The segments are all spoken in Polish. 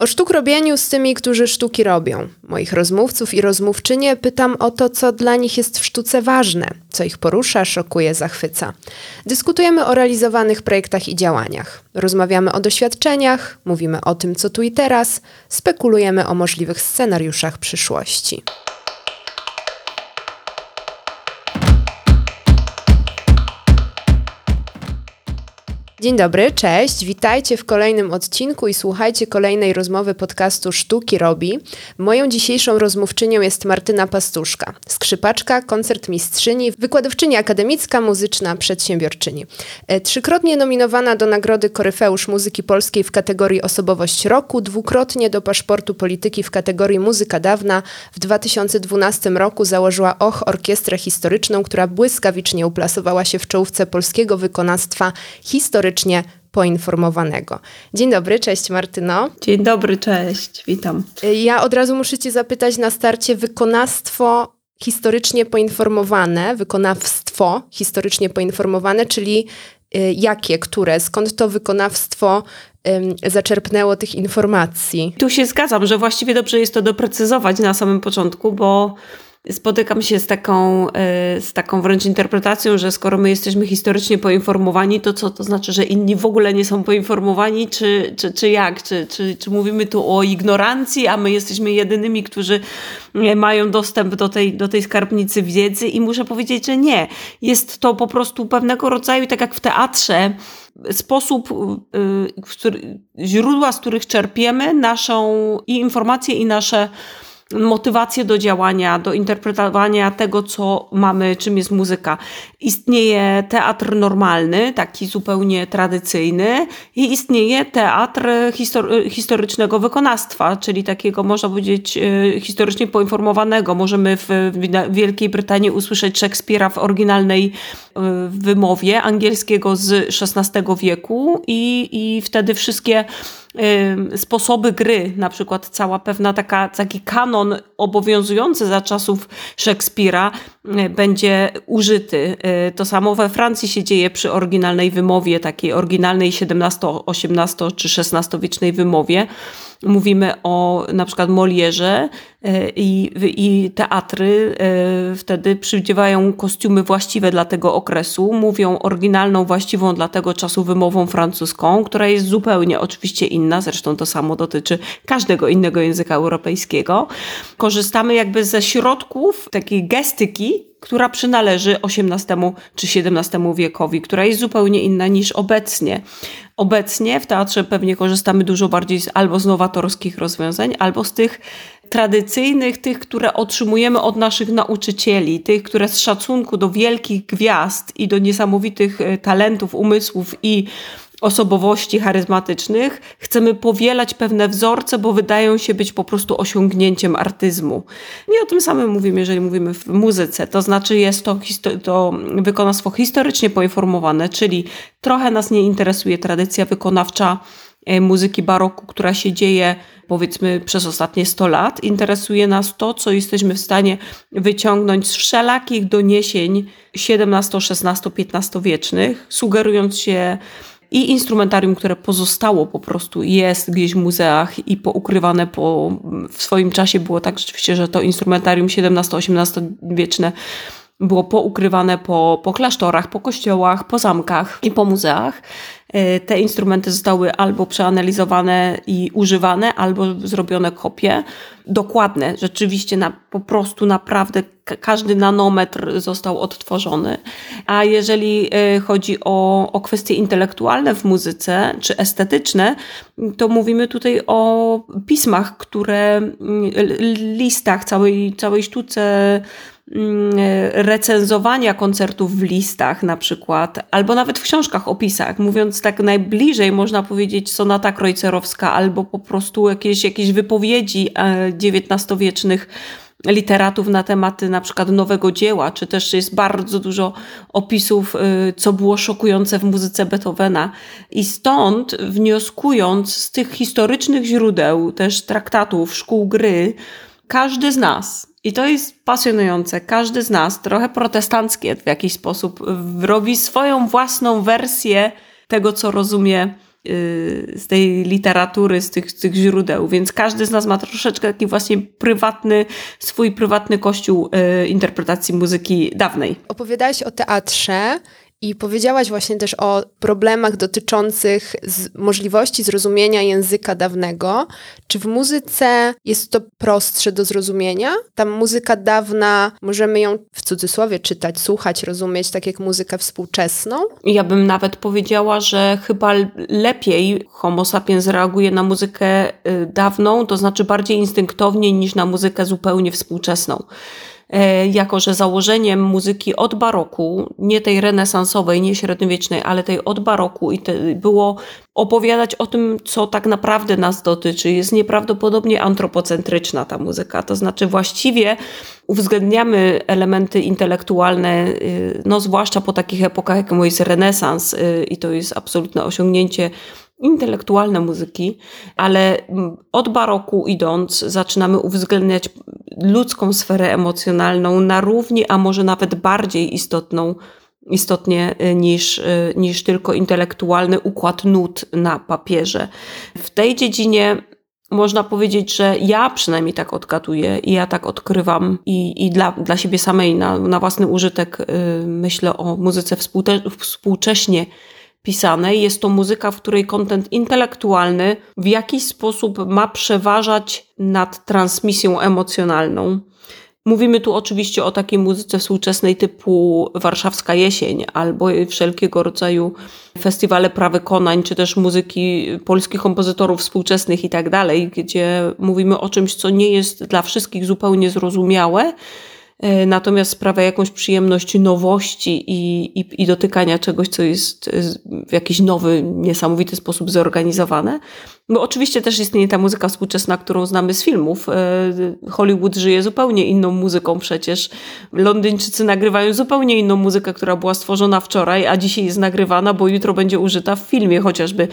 O sztuk robieniu z tymi, którzy sztuki robią. Moich rozmówców i rozmówczynie pytam o to, co dla nich jest w sztuce ważne, co ich porusza, szokuje, zachwyca. Dyskutujemy o realizowanych projektach i działaniach. Rozmawiamy o doświadczeniach, mówimy o tym, co tu i teraz, spekulujemy o możliwych scenariuszach przyszłości. Dzień dobry, cześć, witajcie w kolejnym odcinku i słuchajcie kolejnej rozmowy podcastu Sztuki Robi. Moją dzisiejszą rozmówczynią jest Martyna Pastuszka, skrzypaczka, koncertmistrzyni, wykładowczyni akademicka, muzyczna, przedsiębiorczyni. E, trzykrotnie nominowana do Nagrody Koryfeusz Muzyki Polskiej w kategorii Osobowość Roku, dwukrotnie do Paszportu Polityki w kategorii Muzyka Dawna. W 2012 roku założyła OCH Orkiestrę Historyczną, która błyskawicznie uplasowała się w czołówce polskiego wykonawstwa historycznego historycznie poinformowanego. Dzień dobry, cześć Martyno. Dzień dobry, cześć, witam. Ja od razu muszę Cię zapytać na starcie wykonawstwo historycznie poinformowane, wykonawstwo historycznie poinformowane, czyli y, jakie, które, skąd to wykonawstwo zaczerpnęło tych informacji? Tu się zgadzam, że właściwie dobrze jest to doprecyzować na samym początku, bo spotykam się z taką, e, z taką wręcz interpretacją, że skoro my jesteśmy historycznie poinformowani, to co to znaczy, że inni w ogóle nie są poinformowani, czy, czy, czy jak? Czy, czy, czy mówimy tu o ignorancji, a my jesteśmy jedynymi, którzy mają dostęp do tej, do tej skarbnicy wiedzy? I muszę powiedzieć, że nie. Jest to po prostu pewnego rodzaju, tak jak w teatrze, sposób, y, który, źródła, z których czerpiemy naszą i informacje, i nasze motywację do działania, do interpretowania tego, co mamy, czym jest muzyka. Istnieje teatr normalny, taki zupełnie tradycyjny, i istnieje teatr historycznego wykonawstwa, czyli takiego, można powiedzieć, e, historycznie poinformowanego. Możemy w Wielkiej Brytanii usłyszeć Szekspira w oryginalnej e, wymowie angielskiego z XVI wieku, i, i wtedy wszystkie sposoby gry, na przykład cała pewna taka, taki kanon obowiązujący za czasów Szekspira będzie użyty. Y, to samo we Francji się dzieje przy oryginalnej wymowie, takiej oryginalnej XVII, XVIII czy XVI-wiecznej wymowie. Mówimy o na przykład Molierze e, i, i teatry wtedy przywdziewają kostiumy właściwe dla tego okresu, mówią oryginalną, właściwą dla tego czasu wymową francuską, która jest zupełnie oczywiście inna, zresztą to samo dotyczy każdego innego języka europejskiego. Korzystamy jakby ze środków takiej gestyki, która przynależy XVIII czy XVII wiekowi, która jest zupełnie inna niż obecnie. Obecnie w teatrze pewnie korzystamy dużo bardziej z, albo z nowatorskich rozwiązań, albo z tych tradycyjnych, tych, które otrzymujemy od naszych nauczycieli, tych, które z szacunku do wielkich gwiazd i do niesamowitych e, talentów, umysłów i osobowości charyzmatycznych, chcemy powielać pewne wzorce, bo wydają się być po prostu osiągnięciem artyzmu. I o tym samym mówimy, jeżeli mówimy w muzyce. To znaczy jest to, to wykonawstwo historycznie poinformowane, czyli trochę nas nie interesuje tradycja wykonawcza e, muzyki baroku, która się dzieje powiedzmy przez ostatnie 100 lat. Interesuje nas to, co jesteśmy w stanie wyciągnąć z wszelakich doniesień XVII, XVI, XV wiecznych, sugerując się i instrumentarium, które pozostało po prostu, jest gdzieś w muzeach i poukrywane po, w swoim czasie było tak rzeczywiście, że to instrumentarium XVII-XVIII wieczne było poukrywane po, po klasztorach, po kościołach, po zamkach i po muzeach. E, te instrumenty zostały albo przeanalizowane i używane, albo zrobione kopie. Dokładne, rzeczywiście na, po prostu naprawdę każdy nanometr został odtworzony. A jeżeli e, chodzi o, o kwestie intelektualne w muzyce, czy estetyczne, to mówimy tutaj o pismach, które, listach, całej, całej sztuce recenzowania koncertów w listach na przyczykład, albo nawet w książkach, opisach, mówiąc tak najbliżej można powiedzieć sonata krojcerowska, albo po prostu jakieś, jakieś wypowiedzi XIX-wiecznych e, literatów na tematy na przykład nowego dzieła, czy też jest bardzo dużo opisów, y, co było szokujące w muzyce Beethovena. I stąd wnioskując z tych historycznych źródeł, też traktatów, szkół gry, każdy z nas, i to jest pasjonujące. Każdy z nas, trochę protestanckie w jakiś sposób, robi swoją własną wersję tego, co rozumie y, z tej literatury, z tych, z tych źródeł, więc każdy z nas ma troszeczkę taki właśnie prywatny, swój prywatny kościół y, interpretacji muzyki dawnej. Opowiadałaś o teatrze i powiedziałaś właśnie też o problemach dotyczących możliwości zrozumienia języka dawnego. Czy w muzyce jest to prostsze do zrozumienia? Ta muzyka dawna, możemy ją w cudzysłowie czytać, słuchać, rozumieć, tak jak muzykę współczesną? Ja bym nawet powiedziała, że chyba lepiej Homo sapiens reaguje na muzykę y, dawną, to znaczy bardziej instynktownie niż na muzykę zupełnie współczesną. E, jako że założeniem muzyki od baroku, nie tej renesansowej, nie średniowiecznej, ale tej od baroku i te, było opowiadać o tym, co tak naprawdę nas dotyczy. Jest nieprawdopodobnie antropocentryczna ta muzyka, to znaczy właściwie uwzględniamy elementy intelektualne, y, no zwłaszcza po takich epokach, jak jest renesans y, i to jest absolutne osiągnięcie intelektualne muzyki, ale mm, od baroku idąc zaczynamy uwzględniać ludzką sferę emocjonalną na równi, a może nawet bardziej istotną, istotnie y, niż, y, niż tylko intelektualny układ nut na papierze. W tej dziedzinie można powiedzieć, że ja przynajmniej tak odgaduję i ja tak odkrywam i, i dla, dla siebie samej na, na własny użytek yy, myślę o muzyce współcześnie pisanej. Jest to muzyka, w której kontent intelektualny w jakiś sposób ma przeważać nad transmisją emocjonalną. Mówimy tu oczywiście o takiej muzyce współczesnej typu Warszawska Jesień albo wszelkiego rodzaju festiwale prawykonań, czy też muzyki polskich kompozytorów współczesnych i tak dalej, gdzie mówimy o czymś, co nie jest dla wszystkich zupełnie zrozumiałe, natomiast sprawia jakąś przyjemność nowości i, i, i, dotykania czegoś, co jest e, w jakiś nowy, niesamowity sposób zorganizowane. Bo oczywiście też istnieje ta muzyka współczesna, którą znamy z filmów. E, Hollywood żyje zupełnie inną muzyką przecież. Londyńczycy nagrywają zupełnie inną muzykę, która była stworzona wczoraj, a dzisiaj jest nagrywana, bo jutro będzie użyta w filmie, chociażby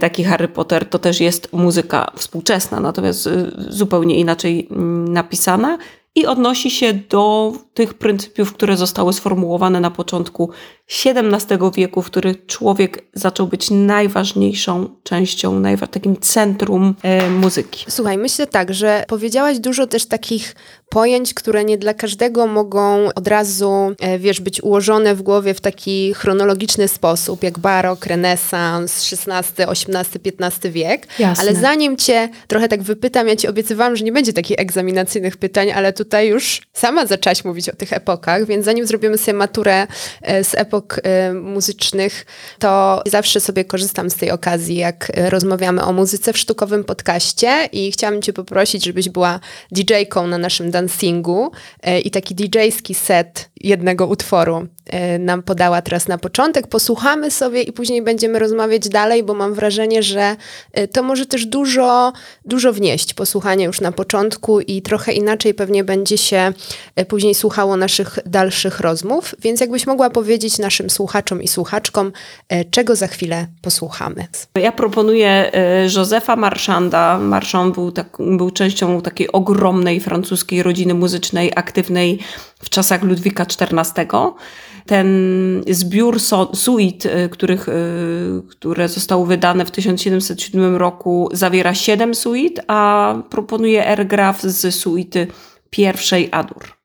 taki Harry Potter to też jest muzyka współczesna, natomiast zupełnie inaczej mm, napisana i odnosi się do tych pryncypiów, które zostały sformułowane na początku XVII wieku, w których człowiek zaczął być najważniejszą częścią, takim centrum e, muzyki. Słuchaj, myślę tak, że powiedziałaś dużo też takich pojęć, które nie dla każdego mogą od razu, e, wiesz, być ułożone w głowie w taki chronologiczny sposób, jak barok, renesans, XVI, XVIII, XV wiek. Jasne. Ale zanim cię trochę tak wypytam, ja ci obiecywałam, że nie będzie takich egzaminacyjnych pytań, ale tutaj już sama zaczęłaś mówić o tych epokach, więc zanim zrobimy sobie maturę e, z epok e, muzycznych, to zawsze sobie korzystam z tej okazji, jak rozmawiamy o muzyce w sztukowym podcaście i chciałam cię poprosić, żebyś była DJ-ką na naszym dancingu e, i taki DJ-ski set jednego utworu e, nam podała teraz na początek. Posłuchamy sobie i później będziemy rozmawiać dalej, bo mam wrażenie, że e, to może też dużo, dużo wnieść. Posłuchanie już na początku i trochę inaczej pewnie będzie się później słuchało naszych dalszych rozmów. Więc jakbyś mogła powiedzieć naszym słuchaczom i słuchaczkom, czego za chwilę posłuchamy. Ja proponuję Józefa Marchanda. Marchand był, tak, był częścią takiej ogromnej francuskiej rodziny muzycznej aktywnej w czasach Ludwika XIV. Ten zbiór suit, y, których, y, które zostały wydane w 1707 roku, zawiera siedem suit, a proponuje Ergraf z suity pierwszej Adur.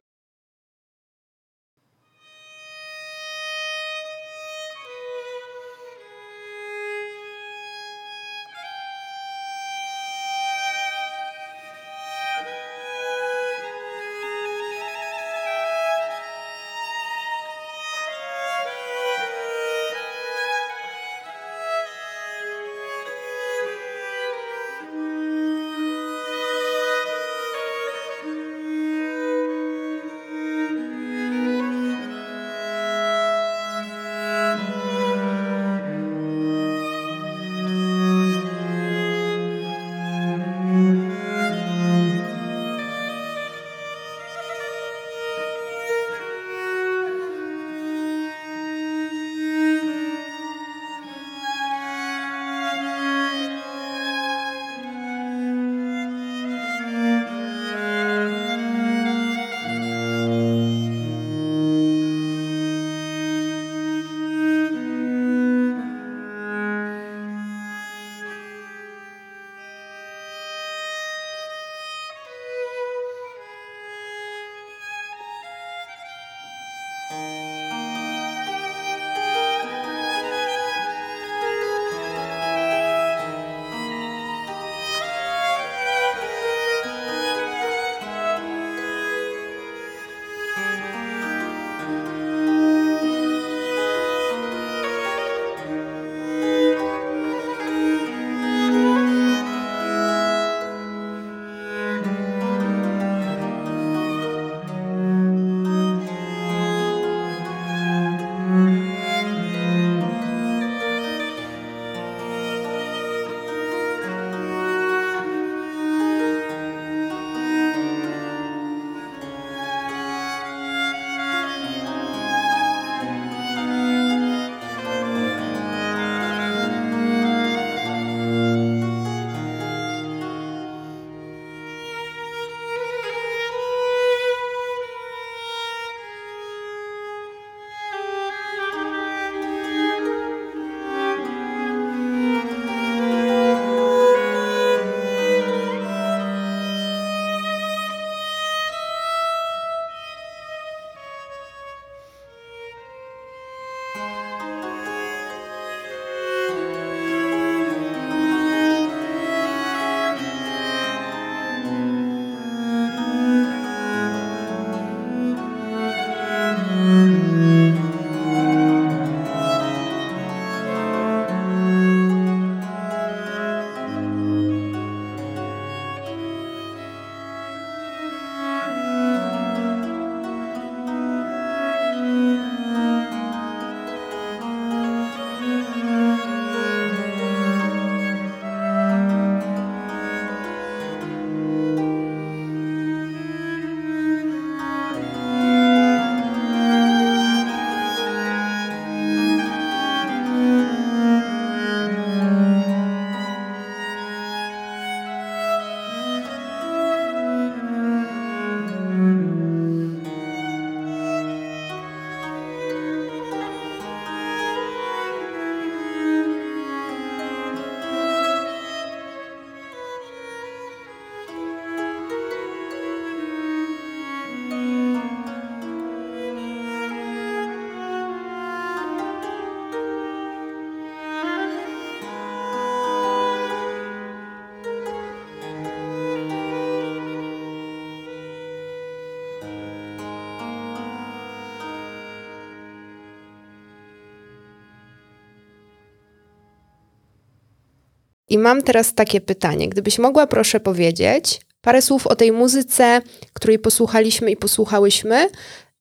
I mam teraz takie pytanie. Gdybyś mogła, proszę powiedzieć parę słów o tej muzyce, której posłuchaliśmy i posłuchałyśmy.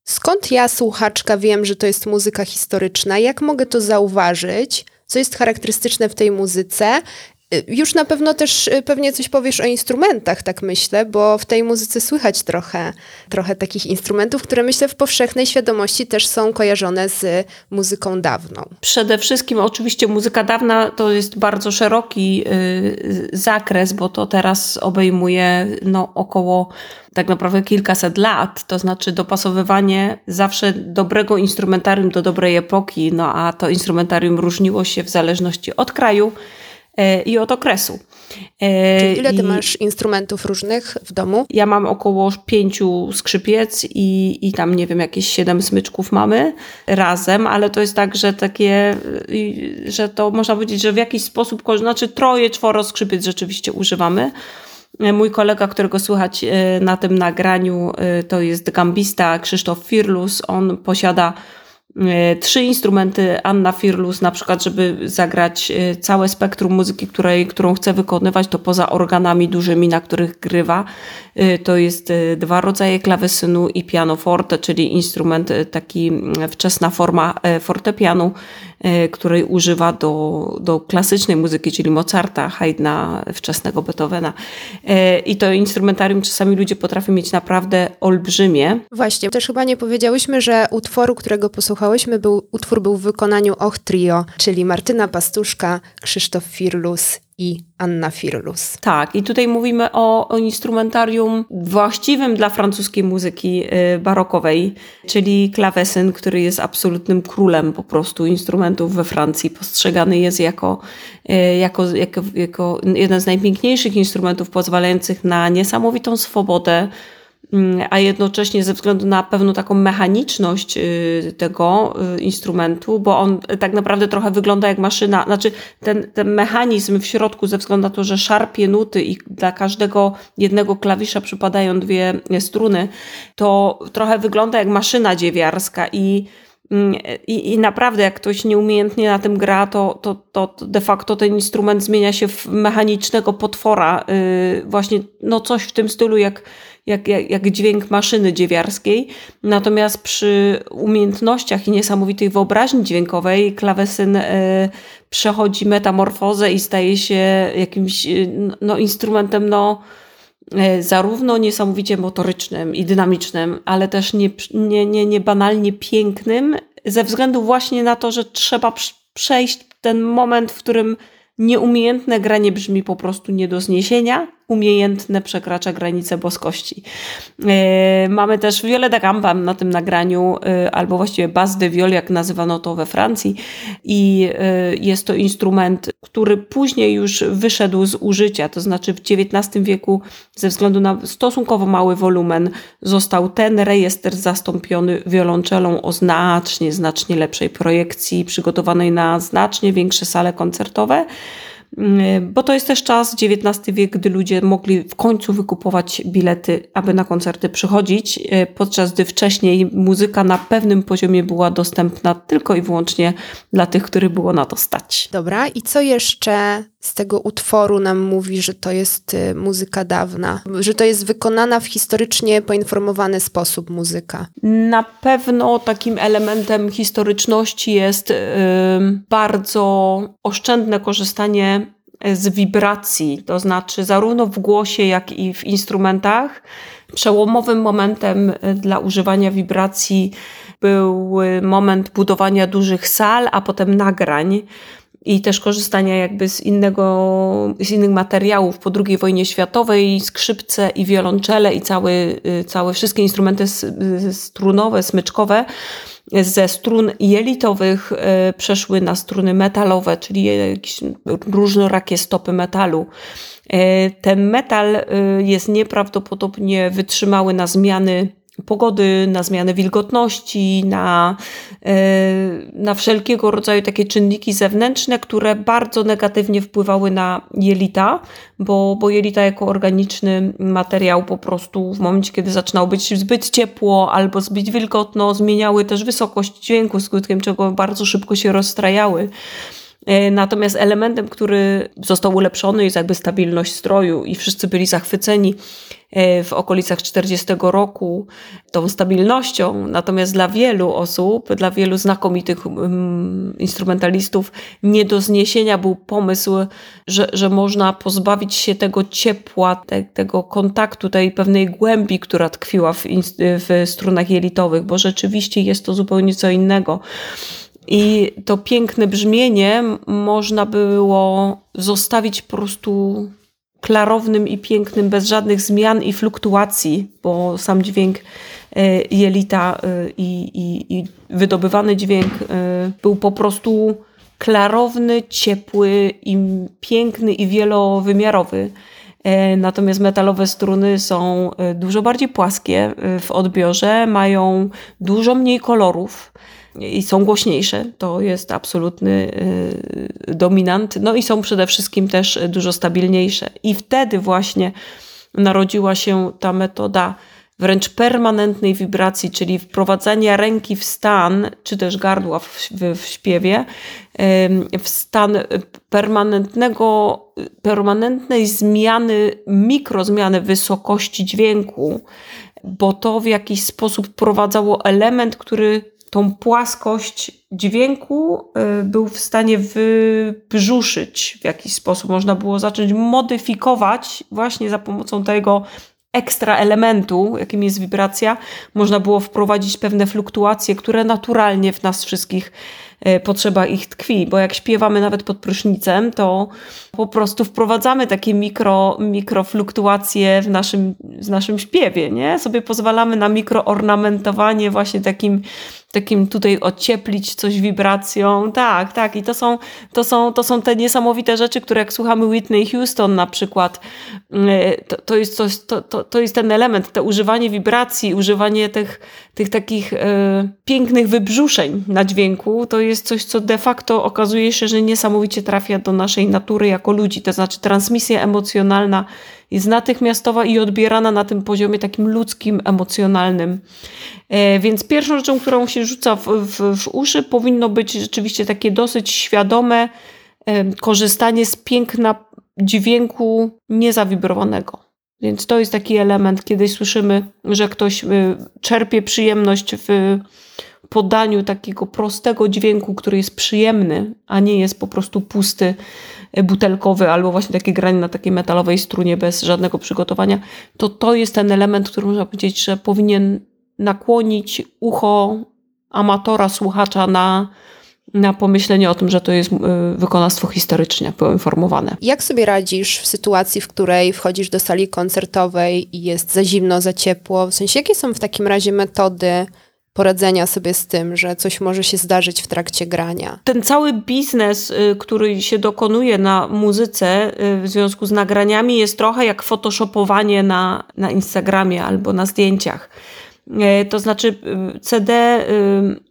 Skąd ja, słuchaczka, wiem, że to jest muzyka historyczna? Jak mogę to zauważyć? Co jest charakterystyczne w tej muzyce? Y, już na pewno też y, pewnie coś powiesz o instrumentach, tak myślę, bo w tej muzyce słychać trochę, trochę takich instrumentów, które myślę w powszechnej świadomości też są kojarzone z muzyką dawną. Przede wszystkim oczywiście muzyka dawna to jest bardzo szeroki y, zakres, bo to teraz obejmuje no, około tak naprawdę kilkaset lat, to znaczy dopasowywanie zawsze dobrego instrumentarium do dobrej epoki, no a to instrumentarium różniło się w zależności od kraju, i od okresu. E, Czyli ile ty I masz instrumentów różnych w domu? Ja mam około pięciu skrzypiec i, i tam, nie wiem, jakieś siedem smyczków mamy razem, ale to jest tak, że takie, że to można powiedzieć, że w jakiś sposób, znaczy troje, czworo skrzypiec rzeczywiście używamy. E, mój kolega, którego słychać na tym nagraniu, to jest gambista Krzysztof Firlus. On posiada E, trzy instrumenty Anna Firlus, na przykład, żeby zagrać e, całe spektrum muzyki, której, którą chce wykonywać, to poza organami dużymi, na których grywa, e, to jest dwa rodzaje klawesynu i pianoforte, czyli instrument taki wczesna forma fortepianu, której używa do, do klasycznej muzyki, czyli Mozarta, Haydna, wczesnego Beethovena. I to instrumentarium czasami ludzie potrafią mieć naprawdę olbrzymie. Właśnie, też chyba nie powiedziałyśmy, że utworu, którego posłuchaliśmy, słuchałyśmy, był, utwór był w wykonaniu Och Trio, czyli Martyna Pastuszka, Krzysztof Firlus i Anna Firlus. Tak, i tutaj mówimy o, o instrumentarium właściwym dla francuskiej muzyki y, barokowej, czyli klawesyn, który jest absolutnym królem po prostu instrumentów we Francji. Postrzegany jest jako, y, jako, jako, jako jeden z najpiękniejszych instrumentów pozwalających na niesamowitą swobodę a jednocześnie ze względu na pewną taką mechaniczność y, tego y, instrumentu, bo on tak naprawdę trochę wygląda jak maszyna, znaczy ten, ten mechanizm w środku ze względu na to, że szarpie nuty i dla każdego jednego klawisza przypadają dwie struny, to trochę wygląda jak maszyna dziewiarska i mm, i, I naprawdę, jak ktoś nieumiejętnie na tym gra, to, to, to de facto ten instrument zmienia się w mechanicznego potwora. Yy, właśnie no coś w tym stylu, jak, jak, jak, jak dźwięk maszyny dziewiarskiej. Natomiast przy umiejętnościach i niesamowitej wyobraźni dźwiękowej klawesyn y, przechodzi metamorfozę i staje się jakimś y, no, instrumentem no, y, zarówno niesamowicie motorycznym i dynamicznym, ale też nie, nie, nie, nie banalnie pięknym, ze względu właśnie na to, że trzeba przejść ten moment, w którym nieumiejętne granie brzmi po prostu nie do zniesienia, umiejętne przekracza granice boskości. E, mamy też Viole da Gamba na tym nagraniu, e, albo właściwie Bas de Viol, jak nazywano to we Francji. I e, jest to instrument, który później już wyszedł z użycia, to znaczy w XIX wieku ze względu na stosunkowo mały wolumen został ten rejestr zastąpiony wiolonczelą o znacznie, znacznie lepszej projekcji, przygotowanej na znacznie większe sale koncertowe. Mm, bo to jest też czas, XIX wiek, gdy ludzie mogli w końcu wykupować bilety, aby na koncerty przychodzić, e, podczas gdy wcześniej muzyka na pewnym poziomie była dostępna tylko i wyłącznie dla tych, których było na to stać. Dobra, i co jeszcze z tego utworu nam mówi, że to jest y, muzyka dawna, że to jest wykonana w historycznie poinformowany sposób muzyka? Na pewno takim elementem historyczności jest yy, bardzo oszczędne korzystanie z wibracji, to znaczy zarówno w głosie, jak i w instrumentach. Przełomowym momentem y, dla używania wibracji był y, moment budowania dużych sal, a potem nagrań i też korzystania jakby z innego, z innych materiałów po II wojnie światowej, skrzypce i wiolonczele i cały, y, całe wszystkie instrumenty strunowe, smyczkowe ze strun jelitowych y, przeszły na struny metalowe, czyli jakieś różnorakie stopy metalu. Y, ten metal jest nieprawdopodobnie wytrzymały na zmiany pogody, na zmianę wilgotności, na, e, na wszelkiego rodzaju takie czynniki zewnętrzne, które bardzo negatywnie wpływały na jelita, bo, bo jelita jako organiczny materiał po prostu w momencie, kiedy zaczynało być zbyt ciepło albo zbyt wilgotno, zmieniały też wysokość dźwięku, skutkiem czego bardzo szybko się rozstrajały. E, natomiast elementem, który został ulepszony jest jakby stabilność stroju i wszyscy byli zachwyceni e, w okolicach 40 roku tą stabilnością. Natomiast dla wielu osób, dla wielu znakomitych um, instrumentalistów nie do zniesienia był pomysł, że, że można pozbawić się tego ciepła, te, tego kontaktu, tej pewnej głębi, która tkwiła w, w strunach jelitowych, bo rzeczywiście jest to zupełnie co innego. I to piękne brzmienie można było zostawić po prostu klarownym i pięknym, bez żadnych zmian i fluktuacji, bo sam dźwięk e, jelita e, i, i, i wydobywany dźwięk e, był po prostu klarowny, ciepły i piękny i wielowymiarowy. Natomiast metalowe struny są dużo bardziej płaskie w odbiorze, mają dużo mniej kolorów i są głośniejsze. To jest absolutny y, dominant. No i są przede wszystkim też dużo stabilniejsze. I wtedy właśnie narodziła się ta metoda wręcz permanentnej wibracji, czyli wprowadzania ręki w stan, czy też gardła w, w, w śpiewie, w stan permanentnego, permanentnej zmiany, mikrozmiany wysokości dźwięku, bo to w jakiś sposób wprowadzało element, który tą płaskość dźwięku y, był w stanie wybrzuszyć w jakiś sposób. Można było zacząć modyfikować właśnie za pomocą tego ekstra elementu, jakim jest wibracja, można było wprowadzić pewne fluktuacje, które naturalnie w nas wszystkich E, potrzeba ich tkwi, bo jak śpiewamy nawet pod prysznicem, to po prostu wprowadzamy takie mikro, mikrofluktuacje w naszym, w naszym śpiewie, nie? Sobie pozwalamy na mikroornamentowanie właśnie takim, takim tutaj ocieplić coś wibracją. Tak, tak. I to są, to są, to są te niesamowite rzeczy, które jak słuchamy Whitney Houston na przykład, e, to, to, jest, coś, to, to, to jest ten element, to używanie wibracji, używanie tych, tych takich e, pięknych wybrzuszeń na dźwięku, to jest coś, co de facto okazuje się, że niesamowicie trafia do naszej natury jako ludzi. To znaczy, transmisja emocjonalna jest natychmiastowa i odbierana na tym poziomie takim ludzkim, emocjonalnym. E, więc pierwszą rzeczą, którą się rzuca w, w, w uszy, powinno być rzeczywiście takie dosyć świadome e, korzystanie z piękna dźwięku niezawibrowanego. Więc to jest taki element, kiedy słyszymy, że ktoś e, czerpie przyjemność w podaniu takiego prostego dźwięku, który jest przyjemny, a nie jest po prostu pusty, butelkowy albo właśnie takie granie na takiej metalowej strunie bez żadnego przygotowania, to to jest ten element, który można powiedzieć, że powinien nakłonić ucho amatora, słuchacza na, na pomyślenie o tym, że to jest e, wykonawstwo historycznie poinformowane. Jak sobie radzisz w sytuacji, w której wchodzisz do sali koncertowej i jest za zimno, za ciepło? W sensie, jakie są w takim razie metody poradzenia sobie z tym, że coś może się zdarzyć w trakcie grania. Ten cały biznes, y, który się dokonuje na muzyce y, w związku z nagraniami, jest trochę jak photoshopowanie na, na Instagramie albo na zdjęciach. Y, to znaczy, CD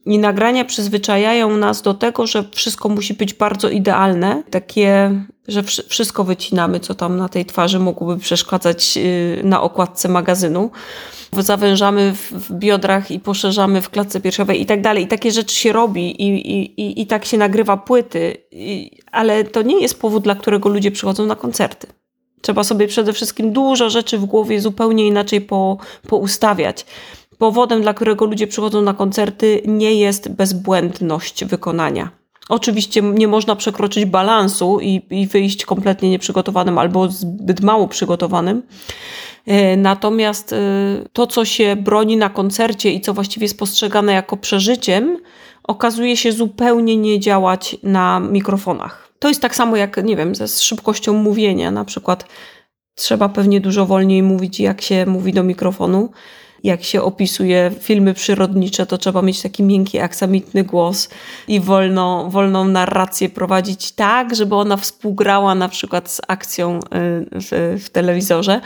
i nagrania przyzwyczajają nas do tego, że wszystko musi być bardzo idealne, takie, że wszystko wycinamy, co tam na tej twarzy mogłoby przeszkadzać na okładce magazynu zawężamy w biodrach i poszerzamy w klatce piersiowej i tak dalej. I takie rzeczy się robi i, i, i, i tak się nagrywa płyty, I, ale to nie jest powód, dla którego ludzie przychodzą na koncerty. Trzeba sobie przede wszystkim dużo rzeczy w głowie zupełnie inaczej po, poustawiać. Powodem, dla którego ludzie przychodzą na koncerty, nie jest bezbłędność wykonania. Oczywiście nie można przekroczyć balansu i, i wyjść kompletnie nieprzygotowanym albo zbyt mało przygotowanym. E, natomiast e, to, co się broni na koncercie i co właściwie jest postrzegane jako przeżyciem, okazuje się zupełnie nie działać na mikrofonach. To jest tak samo jak, nie wiem, ze szybkością mówienia. Na przykład trzeba pewnie dużo wolniej mówić, jak się mówi do mikrofonu. Jak się opisuje filmy przyrodnicze, to trzeba mieć taki miękki, aksamitny głos i wolno, wolną narrację prowadzić tak, żeby ona współgrała na przykład z akcją y, w, w telewizorze.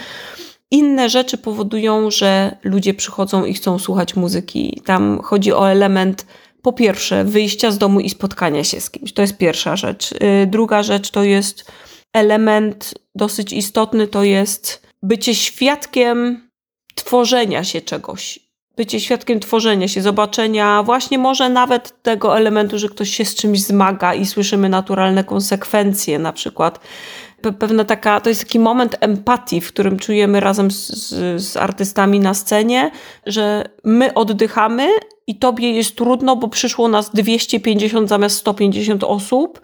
Inne rzeczy powodują, że ludzie przychodzą i chcą słuchać muzyki. Tam chodzi o element, po pierwsze, wyjścia z domu i spotkania się z kimś. To jest pierwsza rzecz. Y, druga rzecz to jest element dosyć istotny, to jest bycie świadkiem tworzenia się czegoś. bycie świadkiem tworzenia się, zobaczenia właśnie może nawet tego elementu, że ktoś się z czymś zmaga i słyszymy naturalne konsekwencje, na przykład pewna taka, to jest taki moment empatii, w którym czujemy razem z, z, z, artystami na scenie, że my oddychamy i tobie jest trudno, bo przyszło nas 250 zamiast 150 osób,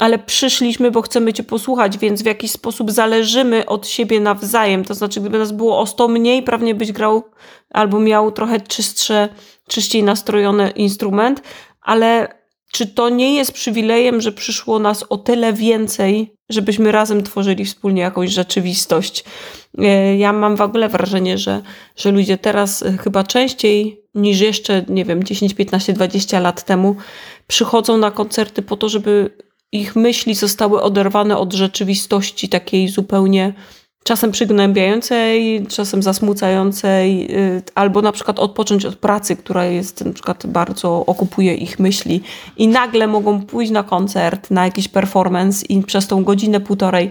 ale przyszliśmy, bo chcemy Cię posłuchać, więc w jakiś sposób zależymy od siebie nawzajem. To znaczy, gdyby nas było o 100 mniej, prawnie byś grał albo miał trochę czystsze, czyściej nastrojony instrument, ale czy to nie jest przywilejem, że przyszło nas o tyle więcej, żebyśmy razem tworzyli wspólnie jakąś rzeczywistość? E, ja mam w ogóle wrażenie, że, że ludzie teraz e, chyba częściej niż jeszcze, nie wiem, 10, 15, 20 lat temu przychodzą na koncerty po to, żeby ich myśli zostały oderwane od rzeczywistości takiej zupełnie czasem przygnębiającej, czasem zasmucającej, y, albo na przykład odpocząć od pracy, która jest na przykład bardzo okupuje ich myśli i nagle mogą pójść na koncert, na jakiś performance i przez tą godzinę, półtorej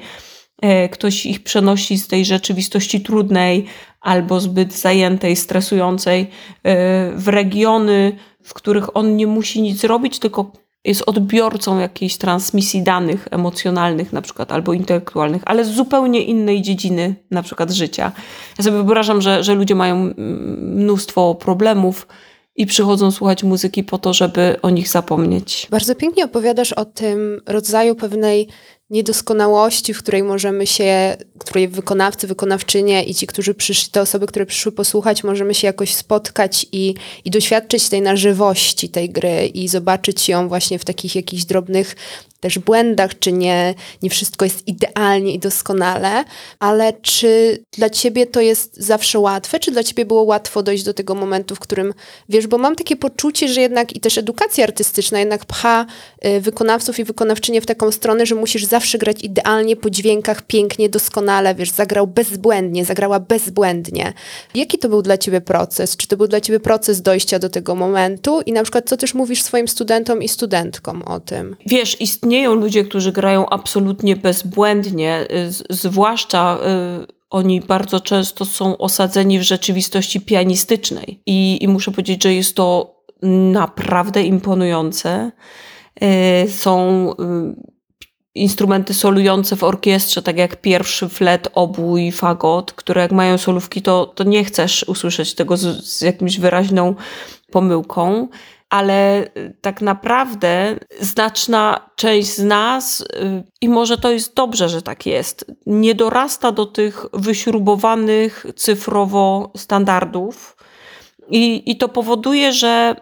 e, ktoś ich przenosi z tej rzeczywistości trudnej albo zbyt zajętej, stresującej e, w regiony, w których on nie musi nic robić, tylko jest odbiorcą jakiejś transmisji danych emocjonalnych na przykład albo intelektualnych, ale z zupełnie innej dziedziny na przykład życia. Ja sobie wyobrażam, że, że ludzie mają mnóstwo problemów i przychodzą słuchać muzyki po to, żeby o nich zapomnieć. Bardzo pięknie opowiadasz o tym rodzaju pewnej niedoskonałości, w której możemy się, której wykonawcy, wykonawczynie i ci, którzy przyszli, te osoby, które przyszły posłuchać, możemy się jakoś spotkać i, i doświadczyć tej na żywości tej gry i zobaczyć ją właśnie w takich jakichś drobnych też błędach, czy nie, nie wszystko jest idealnie i doskonale, ale czy dla ciebie to jest zawsze łatwe, czy dla ciebie było łatwo dojść do tego momentu, w którym, wiesz, bo mam takie poczucie, że jednak i też edukacja artystyczna jednak pcha y, wykonawców i wykonawczynie w taką stronę, że musisz zawsze grać idealnie po dźwiękach, pięknie, doskonale, wiesz, zagrał bezbłędnie, zagrała bezbłędnie. Jaki to był dla ciebie proces? Czy to był dla ciebie proces dojścia do tego momentu i na przykład co też mówisz swoim studentom i studentkom o tym? Wiesz, istnieją ludzie, którzy grają absolutnie bezbłędnie, y, zwłaszcza y, oni bardzo często są osadzeni w rzeczywistości pianistycznej. I, I, muszę powiedzieć, że jest to naprawdę imponujące. Y, są instrumenty solujące w orkiestrze, tak jak pierwszy flet, obój, fagot, które jak mają solówki, to, to nie chcesz usłyszeć tego z, z jakimś wyraźną pomyłką ale y, tak naprawdę znaczna część z nas, y, i może to jest dobrze, że tak jest, nie dorasta do tych wyśrubowanych cyfrowo standardów. I, i to powoduje, że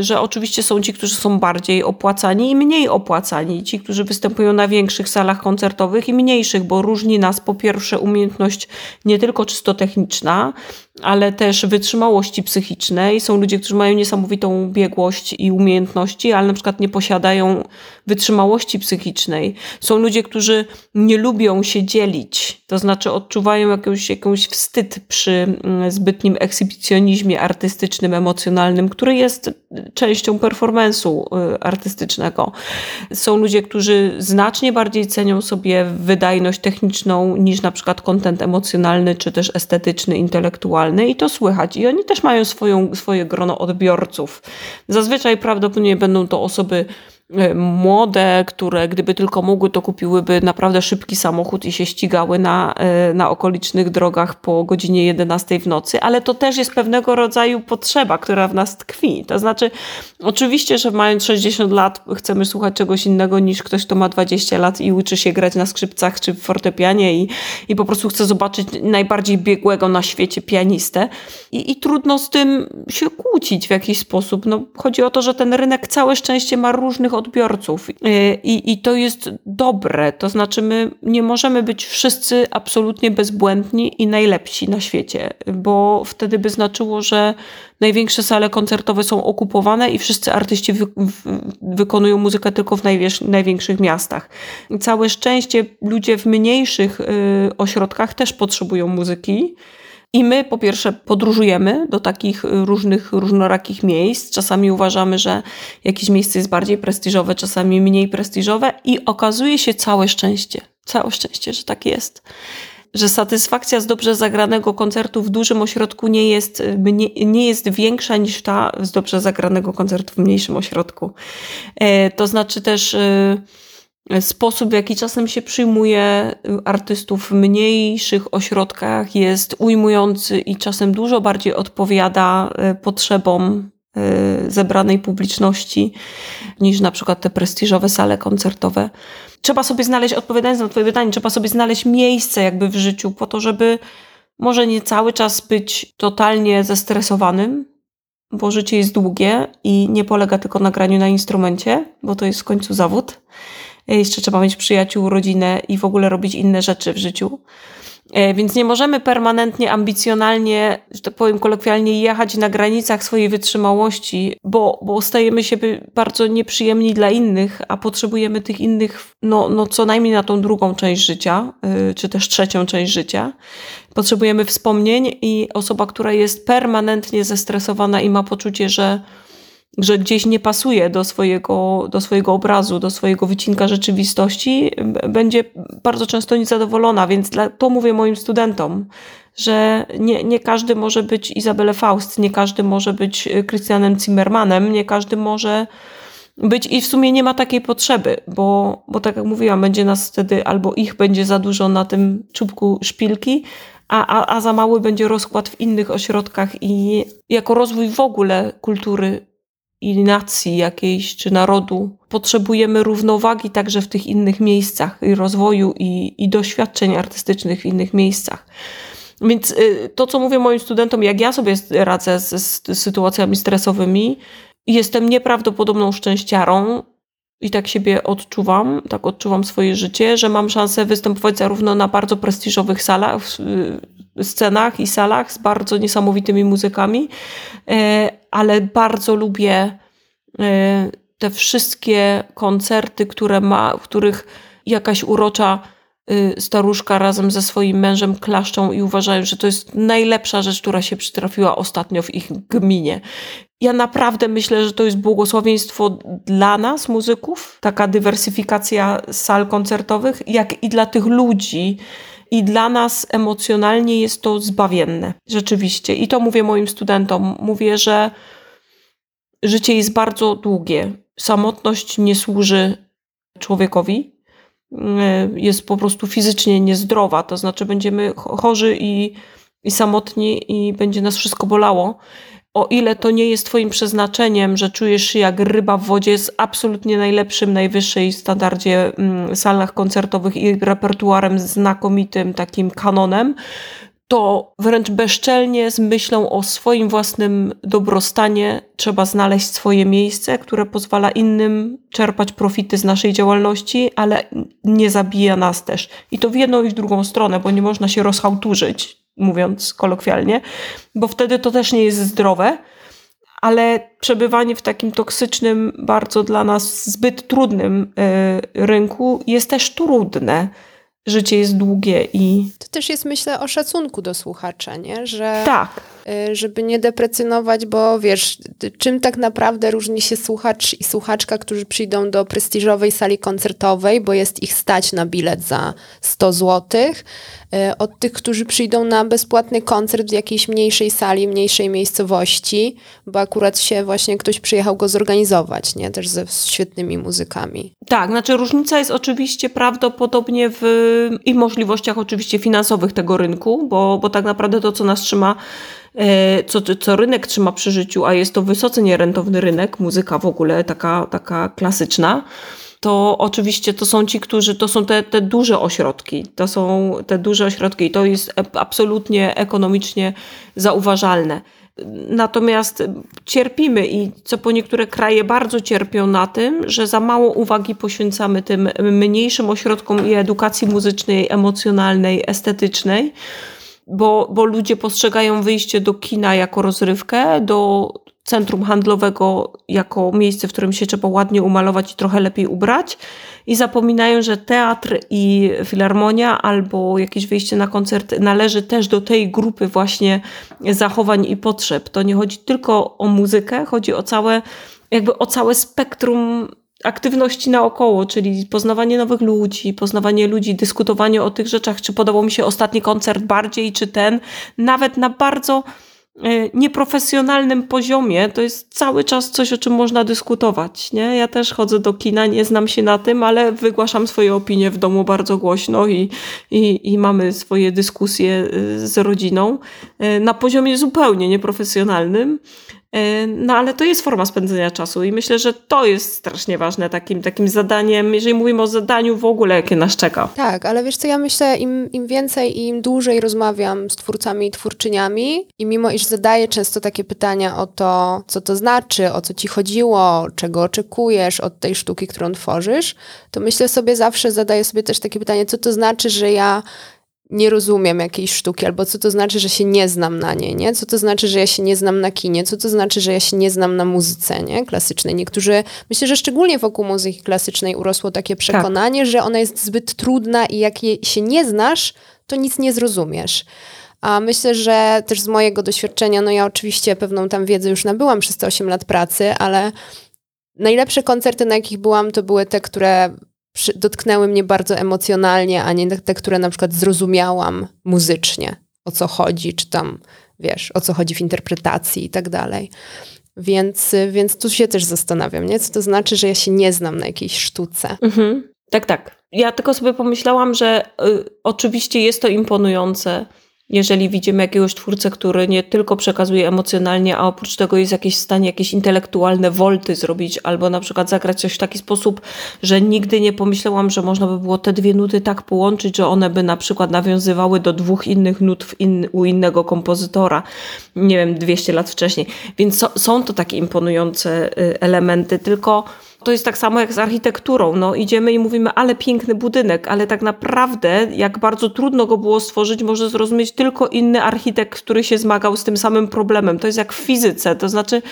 że oczywiście są ci, którzy są bardziej opłacani i mniej opłacani, ci, którzy występują na większych salach koncertowych i mniejszych, bo różni nas po pierwsze umiejętność nie tylko czysto techniczna, ale też wytrzymałości psychicznej. Są ludzie, którzy mają niesamowitą biegłość i umiejętności, ale na przykład nie posiadają wytrzymałości psychicznej. Są ludzie, którzy nie lubią się dzielić, to znaczy odczuwają jakąś, jakąś wstyd przy mm, zbytnim ekshibicjonizmie artystycznym, emocjonalnym, który jest częścią performance'u y, artystycznego. Są ludzie, którzy znacznie bardziej cenią sobie wydajność techniczną niż na przykład kontent emocjonalny, czy też estetyczny, intelektualny i to słychać. I oni też mają swoją, swoje grono odbiorców. Zazwyczaj prawdopodobnie będą to osoby młode, które gdyby tylko mogły, to kupiłyby naprawdę szybki samochód i się ścigały na, e, na okolicznych drogach po godzinie 11 w nocy, ale to też jest pewnego rodzaju potrzeba, która w nas tkwi. To znaczy, oczywiście, że mając 60 lat chcemy słuchać czegoś innego niż ktoś, kto ma 20 lat i uczy się grać na skrzypcach czy w fortepianie i, i po prostu chce zobaczyć najbardziej biegłego na świecie pianistę. I, I trudno z tym się kłócić w jakiś sposób. No, chodzi o to, że ten rynek całe szczęście ma różnych odbiorców. Y, I, I to jest dobre. To znaczy, my nie możemy być wszyscy absolutnie bezbłędni i najlepsi na świecie, bo wtedy by znaczyło, że największe sale koncertowe są okupowane i wszyscy artyści wy, wykonują muzykę tylko w największych miastach. Całe szczęście ludzie w mniejszych y, ośrodkach też potrzebują muzyki. I my po pierwsze podróżujemy do takich y, różnych, różnorakich miejsc. Czasami uważamy, że jakieś miejsce jest bardziej prestiżowe, czasami mniej prestiżowe i okazuje się całe szczęście, całe szczęście, że tak jest. że satysfakcja z dobrze zagranego koncertu w dużym ośrodku nie jest, nie, nie jest większa niż ta z dobrze zagranego koncertu w mniejszym ośrodku. E, to znaczy też e, sposób, w jaki czasem się przyjmuje artystów w mniejszych ośrodkach jest ujmujący i czasem dużo bardziej odpowiada e, potrzebom zebranej publiczności niż na przykład te prestiżowe sale koncertowe trzeba sobie znaleźć, odpowiadając na Twoje pytanie, trzeba sobie znaleźć miejsce jakby w życiu po to, żeby może nie cały czas być totalnie zestresowanym, bo życie jest długie i nie polega tylko na graniu na instrumencie, bo to jest w końcu zawód. Jeszcze trzeba mieć przyjaciół, rodzinę i w ogóle robić inne rzeczy w życiu. E, więc nie możemy permanentnie, ambicjonalnie, że tak powiem kolokwialnie, jechać na granicach swojej wytrzymałości, bo, bo stajemy się bardzo nieprzyjemni dla innych, a potrzebujemy tych innych no, no co najmniej na tą drugą część życia, e, czy też trzecią część życia. Potrzebujemy wspomnień i osoba, która jest permanentnie zestresowana i ma poczucie, że że gdzieś nie pasuje do swojego, do swojego obrazu, do swojego wycinka rzeczywistości, będzie bardzo często niezadowolona. Więc dla, to mówię moim studentom, że nie, nie każdy może być Izabelę Faust, nie każdy może być Christianem Zimmermanem, nie każdy może być i w sumie nie ma takiej potrzeby, bo, bo tak jak mówiłam, będzie nas wtedy albo ich będzie za dużo na tym czubku szpilki, a, a, a za mały będzie rozkład w innych ośrodkach i jako rozwój w ogóle kultury i nacji jakiejś, czy narodu. Potrzebujemy równowagi także w tych innych miejscach i rozwoju i, i doświadczeń artystycznych w innych miejscach. Więc y, to, co mówię moim studentom, jak ja sobie radzę z, z sytuacjami stresowymi, jestem nieprawdopodobną szczęściarą i tak siebie odczuwam, tak odczuwam swoje życie, że mam szansę występować zarówno na bardzo prestiżowych salach, scenach i salach z bardzo niesamowitymi muzykami, e, ale bardzo lubię e, te wszystkie koncerty, które ma, w których jakaś urocza staruszka razem ze swoim mężem klaszczą i uważają, że to jest najlepsza rzecz, która się przytrafiła ostatnio w ich gminie. Ja naprawdę myślę, że to jest błogosławieństwo dla nas, muzyków, taka dywersyfikacja sal koncertowych, jak i dla tych ludzi, i dla nas emocjonalnie jest to zbawienne, rzeczywiście. I to mówię moim studentom. Mówię, że życie jest bardzo długie. Samotność nie służy człowiekowi. Jest po prostu fizycznie niezdrowa, to znaczy będziemy chorzy i, i samotni, i będzie nas wszystko bolało. O ile to nie jest Twoim przeznaczeniem, że czujesz się jak ryba w wodzie z absolutnie najlepszym, najwyższej standardzie mm, salach koncertowych i repertuarem znakomitym, takim kanonem, to wręcz bezczelnie z myślą o swoim własnym dobrostanie trzeba znaleźć swoje miejsce, które pozwala innym czerpać profity z naszej działalności, ale nie zabija nas też. I to w jedną i w drugą stronę, bo nie można się rozchałturzyć mówiąc kolokwialnie, bo wtedy to też nie jest zdrowe, ale przebywanie w takim toksycznym, bardzo dla nas zbyt trudnym y, rynku jest też trudne. Życie jest długie i. To też jest, myślę, o szacunku do słuchacza, nie? Że, tak. Y, żeby nie deprecjonować, bo wiesz, czym tak naprawdę różni się słuchacz i słuchaczka, którzy przyjdą do prestiżowej sali koncertowej, bo jest ich stać na bilet za 100 złotych, od tych, którzy przyjdą na bezpłatny koncert w jakiejś mniejszej sali, mniejszej miejscowości, bo akurat się właśnie ktoś przyjechał go zorganizować, nie? Też ze świetnymi muzykami. Tak, znaczy różnica jest oczywiście prawdopodobnie w i możliwościach oczywiście finansowych tego rynku, bo, bo tak naprawdę to, co nas trzyma e, co, co rynek trzyma przy życiu, a jest to wysoce nierentowny rynek, muzyka w ogóle taka, taka klasyczna, to oczywiście to są ci, którzy, to są te, te duże ośrodki, to są te duże ośrodki i to jest absolutnie ekonomicznie zauważalne. Natomiast cierpimy i co po niektóre kraje bardzo cierpią na tym, że za mało uwagi poświęcamy tym mniejszym ośrodkom i edukacji muzycznej, emocjonalnej, estetycznej, bo, bo ludzie postrzegają wyjście do kina jako rozrywkę, do centrum handlowego jako miejsce, w którym się trzeba ładnie umalować i trochę lepiej ubrać. I zapominają, że teatr i filharmonia albo jakieś wyjście na koncert należy też do tej grupy właśnie zachowań i potrzeb. To nie chodzi tylko o muzykę, chodzi o całe, jakby o całe spektrum aktywności naokoło, czyli poznawanie nowych ludzi, poznawanie ludzi, dyskutowanie o tych rzeczach, czy podobał mi się ostatni koncert bardziej, czy ten, nawet na bardzo nieprofesjonalnym poziomie, to jest cały czas coś, o czym można dyskutować. Nie? Ja też chodzę do kina, nie znam się na tym, ale wygłaszam swoje opinie w domu bardzo głośno i, i, i mamy swoje dyskusje e, z rodziną e, na poziomie zupełnie nieprofesjonalnym. E, no ale to jest forma spędzenia czasu i myślę, że to jest strasznie ważne takim, takim zadaniem, jeżeli mówimy o zadaniu w ogóle, jakie nas czeka. Tak, ale wiesz co, ja myślę, im, im więcej i im dłużej rozmawiam z twórcami i twórczyniami i mimo iż zadaję często takie pytania o to, co to znaczy, o co ci chodziło, czego oczekujesz od tej sztuki, którą tworzysz, to myślę sobie zawsze, zadaję sobie też takie pytanie, co to znaczy, że ja nie rozumiem jakiejś sztuki, albo co to znaczy, że się nie znam na niej, nie? Co to znaczy, że ja się nie znam na kinie, co to znaczy, że ja się nie znam na muzyce, nie? Klasycznej. Niektórzy, myślę, że szczególnie wokół muzyki klasycznej urosło takie przekonanie, tak. że ona jest zbyt trudna i jak się nie znasz, to nic nie zrozumiesz. A myślę, że też z mojego doświadczenia, no ja oczywiście pewną tam wiedzę już nabyłam przez te 8 lat pracy, ale najlepsze koncerty, na jakich byłam, to były te, które dotknęły mnie bardzo emocjonalnie, a nie te, które na przykład zrozumiałam muzycznie, o co chodzi, czy tam, wiesz, o co chodzi w interpretacji i tak dalej. Więc, więc tu się też zastanawiam, nie? Co to znaczy, że ja się nie znam na jakiejś sztuce. Mhm. Tak, tak. Ja tylko sobie pomyślałam, że y, oczywiście jest to imponujące, jeżeli widzimy jakiegoś twórcę, który nie tylko przekazuje emocjonalnie, a oprócz tego jest jakieś w stanie jakieś intelektualne wolty zrobić, albo na przykład zagrać coś w taki sposób, że nigdy nie pomyślałam, że można by było te dwie nuty tak połączyć, że one by na przykład nawiązywały do dwóch innych nut in, u innego kompozytora, nie wiem, 200 lat wcześniej. Więc so, są to takie imponujące y, elementy, tylko to jest tak samo jak z architekturą. No, idziemy i mówimy, ale piękny budynek, ale tak naprawdę, jak bardzo trudno go było stworzyć, może zrozumieć tylko inny architekt, który się zmagał z tym samym problemem. To jest jak w fizyce, to znaczy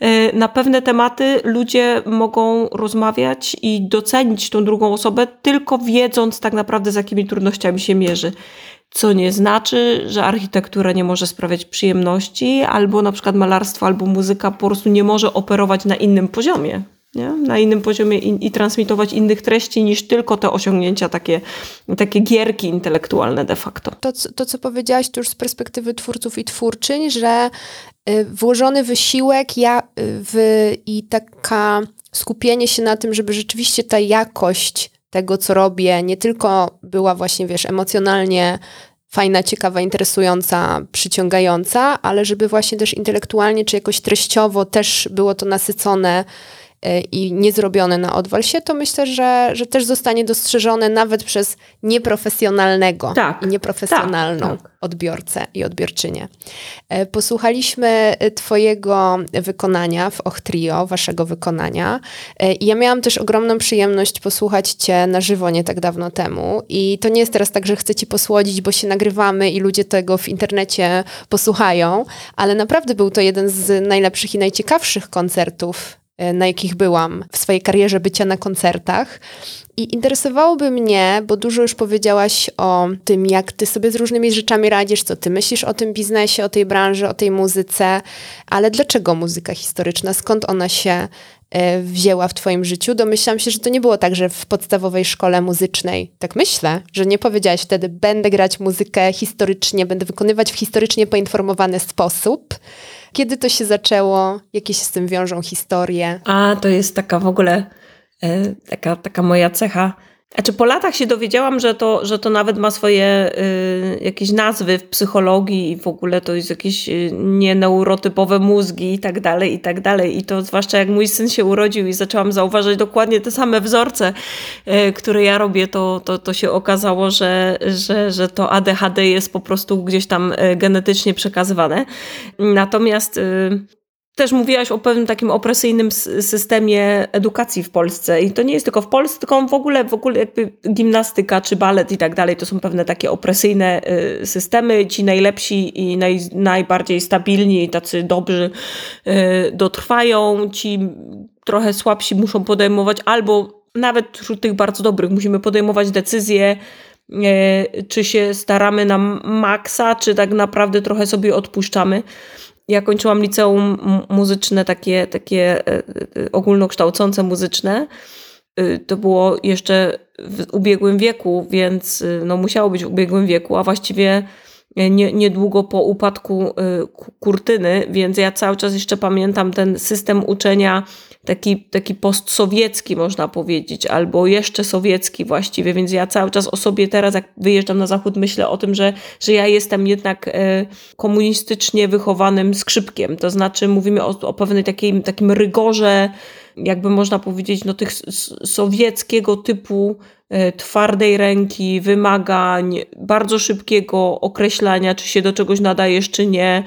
e, na pewne tematy ludzie mogą rozmawiać i docenić tą drugą osobę, tylko wiedząc tak naprawdę, z jakimi trudnościami się mierzy co nie znaczy, że architektura nie może sprawiać przyjemności, albo na przykład malarstwo, albo muzyka po prostu nie może operować na innym poziomie nie? na innym poziomie i, i, transmitować innych treści niż tylko te osiągnięcia, takie, takie gierki intelektualne de facto. To, to, co powiedziałaś tu już z perspektywy twórców i twórczyń, że y, włożony wysiłek ja, y, i taka skupienie się na tym, żeby rzeczywiście ta jakość tego, co robię, nie tylko była właśnie, wiesz, emocjonalnie fajna, ciekawa, interesująca, przyciągająca, ale żeby właśnie też intelektualnie czy jakoś treściowo też było to nasycone i niezrobione na odwal się, to myślę, że, że też zostanie dostrzeżone nawet przez nieprofesjonalnego tak, i nieprofesjonalną tak, tak. odbiorcę i odbiorczynię. E, posłuchaliśmy e, Twojego wykonania w Ochtrio, Waszego wykonania. I ja miałam też ogromną przyjemność posłuchać Cię na żywo nie tak dawno temu. I to nie jest teraz tak, że chcę Ci posłodzić, bo się nagrywamy i ludzie tego w internecie posłuchają, ale naprawdę był to jeden z najlepszych i najciekawszych koncertów E, na jakich byłam w swojej karierze bycia na koncertach. I interesowałoby mnie, bo dużo już powiedziałaś o tym, jak ty sobie z różnymi rzeczami radzisz, co ty myślisz o tym biznesie, o tej branży, o tej muzyce, ale dlaczego muzyka historyczna? Skąd ona się e, wzięła w Twoim życiu? Domyślam się, że to nie było tak, że w podstawowej szkole muzycznej, tak myślę, że nie powiedziałaś wtedy, będę grać muzykę historycznie, będę wykonywać w historycznie poinformowany sposób kiedy to się zaczęło? Jakie się z tym wiążą historie? A, to jest taka w ogóle e, taka, taka moja cecha znaczy po latach się dowiedziałam, że to, że to nawet ma swoje y, jakieś nazwy w psychologii i w ogóle to jest jakieś y, nieneurotypowe mózgi i tak dalej, i tak dalej. I to zwłaszcza jak mój syn się urodził i zaczęłam zauważać dokładnie te same wzorce, y, które ja robię, to, to, to się okazało, że, że, że to ADHD jest po prostu gdzieś tam y, genetycznie przekazywane. Natomiast y, też mówiłaś o pewnym takim opresyjnym systemie edukacji w Polsce i to nie jest tylko w Polsce, tylko w ogóle, w ogóle jakby gimnastyka czy balet i tak dalej, to są pewne takie opresyjne y, systemy. Ci najlepsi i naj, najbardziej stabilni, tacy dobrzy y, dotrwają, ci trochę słabsi muszą podejmować albo nawet wśród tych bardzo dobrych musimy podejmować decyzje czy się staramy na maksa, czy tak naprawdę trochę sobie odpuszczamy. Ja kończyłam liceum muzyczne, takie, takie ogólnokształcące muzyczne. To było jeszcze w ubiegłym wieku, więc no musiało być w ubiegłym wieku, a właściwie nie, niedługo po upadku y, kurtyny, więc ja cały czas jeszcze pamiętam ten system uczenia taki, taki postsowiecki, można powiedzieć, albo jeszcze sowiecki właściwie, więc ja cały czas o sobie teraz, jak wyjeżdżam na zachód, myślę o tym, że, że ja jestem jednak y, komunistycznie wychowanym skrzypkiem. To znaczy, mówimy o, o pewnej takiej, takim rygorze, jakby można powiedzieć, no tych sowieckiego typu E, twardej ręki, wymagań, bardzo szybkiego określania, czy się do czegoś nadajesz, czy nie,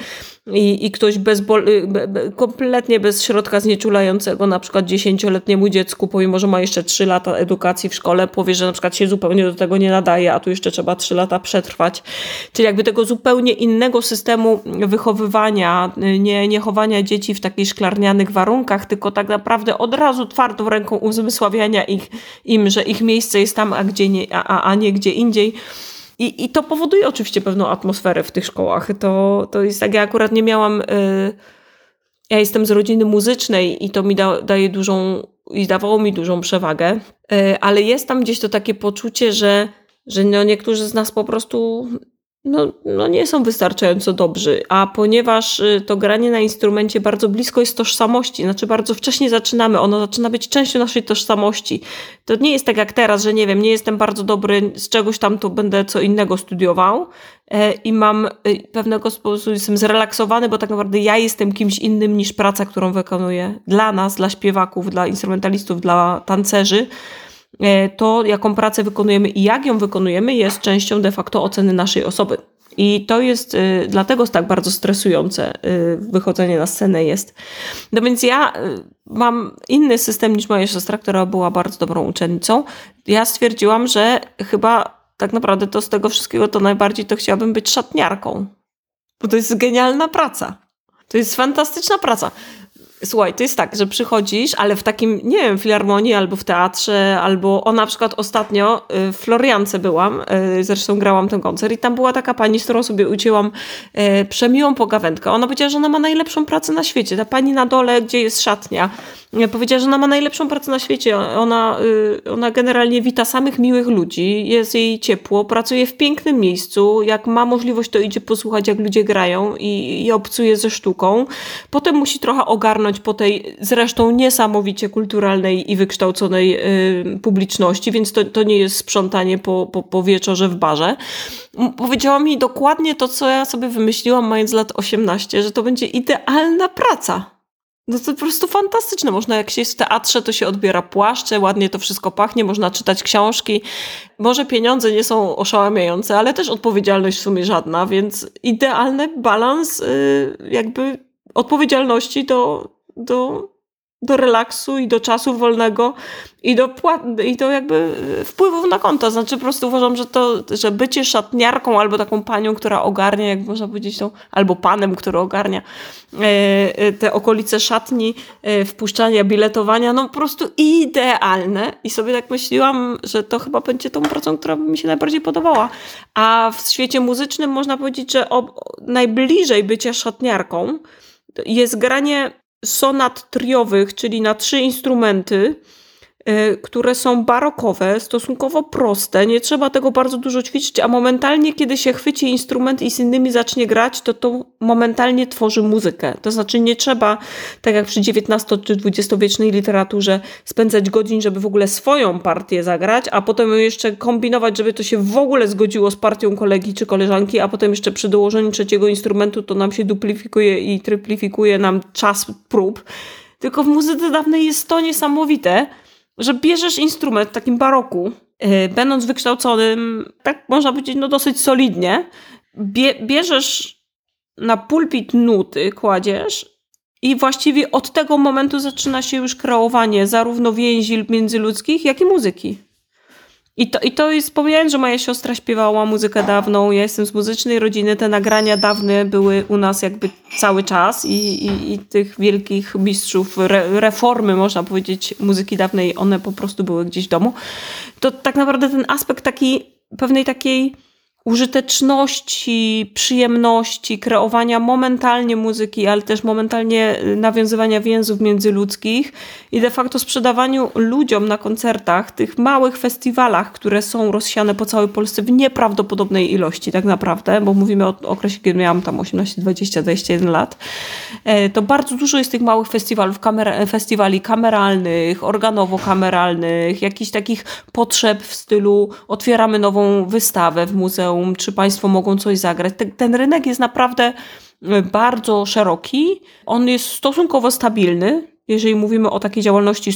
i, i ktoś bezbol, y, kompletnie bez środka znieczulającego na przykład dziesięcioletniemu dziecku, pomimo, że ma jeszcze trzy lata edukacji w szkole, powie, że na przykład się zupełnie do tego nie nadaje, a tu jeszcze trzeba trzy lata przetrwać. Czyli jakby tego zupełnie innego systemu wychowywania, nie, nie chowania dzieci w takich szklarnianych warunkach, tylko tak naprawdę od razu twardą ręką uzmysławiania ich, im, że ich miejsce jest tam, a, gdzie nie, a, a nie gdzie indziej. I, I to powoduje oczywiście pewną atmosferę w tych szkołach. To, to jest tak, ja akurat nie miałam. Y, ja jestem z rodziny muzycznej i to mi da, daje dużą, i dawało mi dużą przewagę, y, ale jest tam gdzieś to takie poczucie, że, że no niektórzy z nas po prostu no, no nie są wystarczająco dobrzy, a ponieważ y, to granie na instrumencie bardzo blisko jest tożsamości, znaczy bardzo wcześnie zaczynamy, ono zaczyna być częścią naszej tożsamości. To nie jest tak jak teraz, że nie wiem, nie jestem bardzo dobry z czegoś tam, to będę co innego studiował e, i mam y, pewnego sposobu, jestem zrelaksowany, bo tak naprawdę ja jestem kimś innym niż praca, którą wykonuję dla nas, dla śpiewaków, dla instrumentalistów, dla tancerzy. E, to, jaką pracę wykonujemy i jak ją wykonujemy, jest częścią de facto oceny naszej osoby. I to jest y, dlatego tak bardzo stresujące y, wychodzenie na scenę jest. No więc ja mam inny system niż moja siostra, która była bardzo dobrą uczennicą. Ja stwierdziłam, że chyba tak naprawdę to z tego wszystkiego to najbardziej to chciałabym być szatniarką. Bo to jest genialna praca. To jest fantastyczna praca. Słuchaj, to jest tak, że przychodzisz, ale w takim, nie wiem, filharmonii albo w teatrze, albo o na przykład ostatnio y, w Floriance byłam, y, zresztą grałam ten koncert i tam była taka pani, z którą sobie ucięłam y, przemiłą pogawędkę. Ona powiedziała, że ona ma najlepszą pracę na świecie. Ta pani na dole, gdzie jest szatnia, powiedziała, że ona ma najlepszą pracę na świecie. Ona, ona generalnie wita samych miłych ludzi, jest jej ciepło, pracuje w pięknym miejscu. Jak ma możliwość, to idzie posłuchać, jak ludzie grają i, i obcuje ze sztuką. Potem musi trochę ogarnąć po tej zresztą niesamowicie kulturalnej i wykształconej y, publiczności, więc to, to nie jest sprzątanie po, po, po wieczorze w barze. Powiedziała mi dokładnie to, co ja sobie wymyśliłam, mając lat 18, że to będzie idealna praca. No to po prostu fantastyczne. Można, jak się jest w teatrze, to się odbiera płaszcze, ładnie to wszystko pachnie, można czytać książki. Może pieniądze nie są oszałamiające, ale też odpowiedzialność w sumie żadna, więc idealny balans y, jakby odpowiedzialności do, do, do relaksu i do czasu wolnego i do, i do jakby wpływów na konto. Znaczy po prostu uważam, że to, że bycie szatniarką albo taką panią, która ogarnia, jak można powiedzieć, tą, albo panem, który ogarnia e, e, te okolice szatni, e, wpuszczania, biletowania, no po prostu idealne. I sobie tak myśliłam, że to chyba będzie tą pracą, która mi się najbardziej podobała. A w świecie muzycznym można powiedzieć, że najbliżej bycia szatniarką jest granie sonat triowych, czyli na trzy instrumenty, które są barokowe, stosunkowo proste, nie trzeba tego bardzo dużo ćwiczyć, a momentalnie, kiedy się chwyci instrument i z innymi zacznie grać, to to momentalnie tworzy muzykę. To znaczy nie trzeba, tak jak przy XIX czy XX-wiecznej literaturze, spędzać godzin, żeby w ogóle swoją partię zagrać, a potem jeszcze kombinować, żeby to się w ogóle zgodziło z partią kolegi czy koleżanki, a potem jeszcze przy dołożeniu trzeciego instrumentu to nam się duplifikuje i tryplifikuje nam czas prób. Tylko w muzyce dawnej jest to niesamowite, że bierzesz instrument w takim baroku, yy, będąc wykształconym, tak można powiedzieć, no dosyć solidnie, bie, bierzesz na pulpit nuty, kładziesz i właściwie od tego momentu zaczyna się już kreowanie zarówno więzi międzyludzkich, jak i muzyki. I to, I to jest, pomijając, że moja siostra śpiewała muzykę dawną, ja jestem z muzycznej rodziny, te nagrania dawne były u nas jakby cały czas i, i, i tych wielkich mistrzów re, reformy, można powiedzieć, muzyki dawnej, one po prostu były gdzieś w domu. To tak naprawdę ten aspekt taki pewnej takiej użyteczności, przyjemności, kreowania momentalnie muzyki, ale też momentalnie y, nawiązywania więzów międzyludzkich i de facto sprzedawaniu ludziom na koncertach, tych małych festiwalach, które są rozsiane po całej Polsce w nieprawdopodobnej ilości tak naprawdę, bo mówimy o okresie, kiedy miałam tam 18, 20, 21 lat, e, to bardzo dużo jest tych małych festiwalów, kamer festiwali kameralnych, organowo-kameralnych, jakichś takich potrzeb w stylu otwieramy nową wystawę w muzeum, muzeum, czy Państwo mogą coś zagrać. Ten, rynek jest naprawdę e, bardzo szeroki. On jest stosunkowo stabilny, jeżeli mówimy o takiej działalności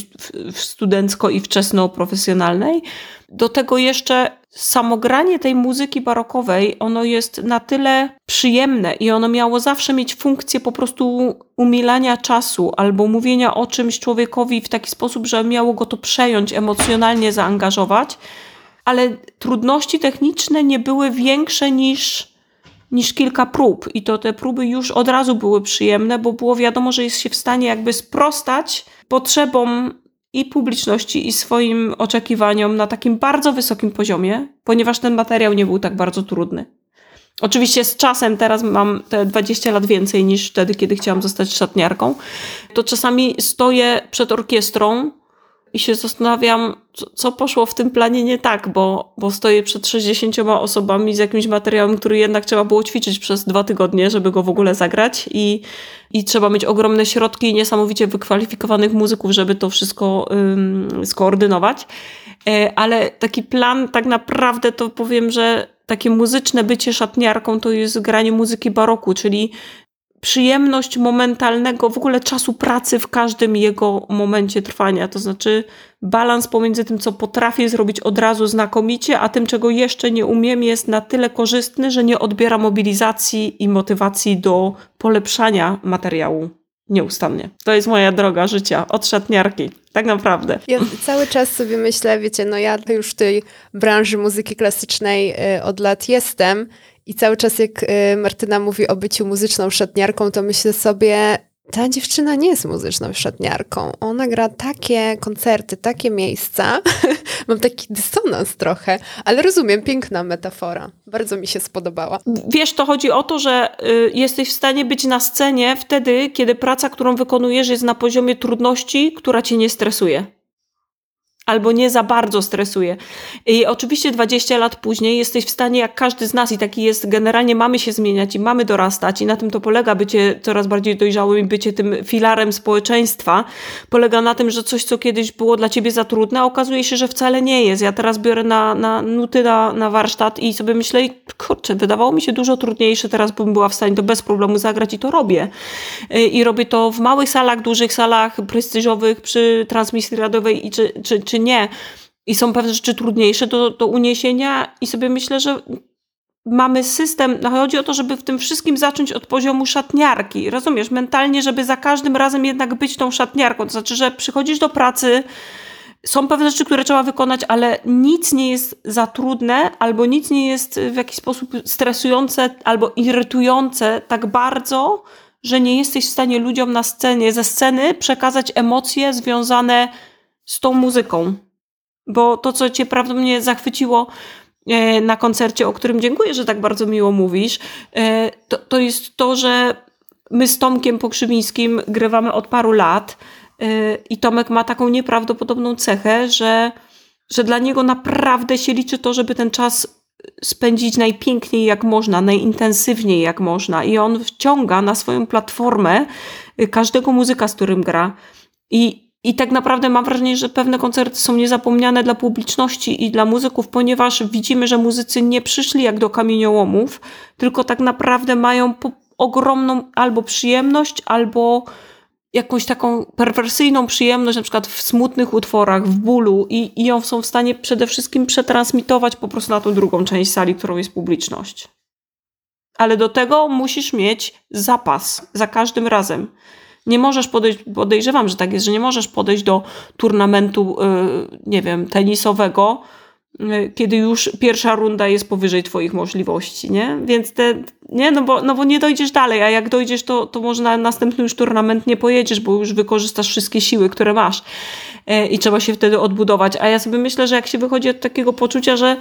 studencko i wczesno-profesjonalnej. Do tego jeszcze samogranie tej muzyki barokowej, ono jest na tyle przyjemne i ono miało zawsze mieć funkcję po prostu umilania czasu albo mówienia o czymś człowiekowi w taki sposób, że miało go to przejąć, emocjonalnie zaangażować ale trudności techniczne nie były większe niż, niż kilka prób. I to te próby już od razu były przyjemne, bo było wiadomo, że jest się w stanie jakby sprostać potrzebom i publiczności, i swoim oczekiwaniom na takim bardzo wysokim poziomie, ponieważ ten materiał nie był tak bardzo trudny. Oczywiście z czasem, teraz mam te 20 lat więcej niż wtedy, kiedy chciałam zostać szatniarką, to czasami stoję przed orkiestrą i się zastanawiam, co poszło w tym planie nie tak, bo, bo stoję przed 60 osobami z jakimś materiałem, który jednak trzeba było ćwiczyć przez dwa tygodnie, żeby go w ogóle zagrać i, i trzeba mieć ogromne środki i niesamowicie wykwalifikowanych muzyków, żeby to wszystko ym, skoordynować. E, ale taki plan tak naprawdę to powiem, że takie muzyczne bycie szatniarką to jest granie muzyki baroku, czyli przyjemność momentalnego w ogóle czasu pracy w każdym jego momencie trwania. To znaczy balans pomiędzy tym, co potrafię zrobić od razu znakomicie, a tym, czego jeszcze nie umiem, jest na tyle korzystny, że nie odbiera mobilizacji i motywacji do polepszania materiału nieustannie. To jest moja droga życia od szatniarki. Tak naprawdę. Ja cały czas sobie myślę, wiecie, no ja już w tej branży muzyki klasycznej y, od lat jestem i cały czas jak y, Martyna mówi o byciu muzyczną szatniarką, to myślę sobie, ta dziewczyna nie jest muzyczną szatniarką. Ona gra takie koncerty, takie miejsca. Mam taki dysonans trochę, ale rozumiem, piękna metafora. Bardzo mi się spodobała. Wiesz, to chodzi o to, że y, jesteś w stanie być na scenie wtedy, kiedy praca, którą wykonujesz, jest na poziomie trudności, która cię nie stresuje albo nie za bardzo stresuje. I oczywiście 20 lat później jesteś w stanie, jak każdy z nas, i taki jest, generalnie mamy się zmieniać i mamy dorastać, i na tym to polega bycie coraz bardziej dojrzałym i bycie tym filarem społeczeństwa. Polega na tym, że coś, co kiedyś było dla ciebie za trudne, okazuje się, że wcale nie jest. Ja teraz biorę na, na nuty na, na warsztat i sobie myślę, kurczę, wydawało mi się dużo trudniejsze, teraz bym była w stanie to bez problemu zagrać i to robię. Y, I robię to w małych salach, dużych salach, prestiżowych, przy transmisji radiowej i czy, czy, czy nie. I są pewne rzeczy trudniejsze do, do uniesienia, i sobie myślę, że mamy system, no chodzi o to, żeby w tym wszystkim zacząć od poziomu szatniarki. Rozumiesz, mentalnie, żeby za każdym razem jednak być tą szatniarką. To znaczy, że przychodzisz do pracy, są pewne rzeczy, które trzeba wykonać, ale nic nie jest za trudne, albo nic nie jest w jakiś sposób stresujące albo irytujące tak bardzo, że nie jesteś w stanie ludziom na scenie, ze sceny przekazać emocje związane z tą muzyką. Bo to, co cię prawdopodobnie zachwyciło e, na koncercie, o którym dziękuję, że tak bardzo miło mówisz, e, to, to jest to, że my z Tomkiem Pokrzywińskim grywamy od paru lat e, i Tomek ma taką nieprawdopodobną cechę, że, że dla niego naprawdę się liczy to, żeby ten czas spędzić najpiękniej jak można, najintensywniej jak można i on wciąga na swoją platformę każdego muzyka, z którym gra. I i tak naprawdę mam wrażenie, że pewne koncerty są niezapomniane dla publiczności i dla muzyków, ponieważ widzimy, że muzycy nie przyszli jak do kamieniołomów, tylko tak naprawdę mają ogromną albo przyjemność, albo jakąś taką perwersyjną przyjemność, na przykład w smutnych utworach, w bólu, i, i ją są w stanie przede wszystkim przetransmitować po prostu na tą drugą część sali, którą jest publiczność. Ale do tego musisz mieć zapas za każdym razem. Nie możesz podejść, podejrzewam, że tak jest, że nie możesz podejść do turnamentu, y, nie wiem, tenisowego, y, kiedy już pierwsza runda jest powyżej twoich możliwości, nie? Więc te, nie, no bo, no bo nie dojdziesz dalej, a jak dojdziesz, to, to może na następny już turnament nie pojedziesz, bo już wykorzystasz wszystkie siły, które masz y, i trzeba się wtedy odbudować. A ja sobie myślę, że jak się wychodzi od takiego poczucia, że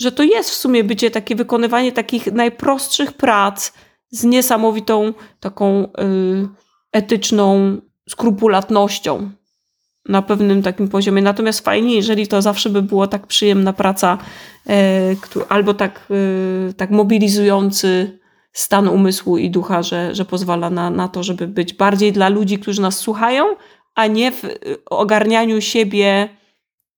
że to jest w sumie bycie takie wykonywanie takich najprostszych prac z niesamowitą taką y, etyczną skrupulatnością na pewnym takim poziomie. Natomiast fajnie, jeżeli to zawsze by było tak przyjemna praca, albo tak, tak mobilizujący stan umysłu i ducha, że, że pozwala na, na to, żeby być bardziej dla ludzi, którzy nas słuchają, a nie w ogarnianiu siebie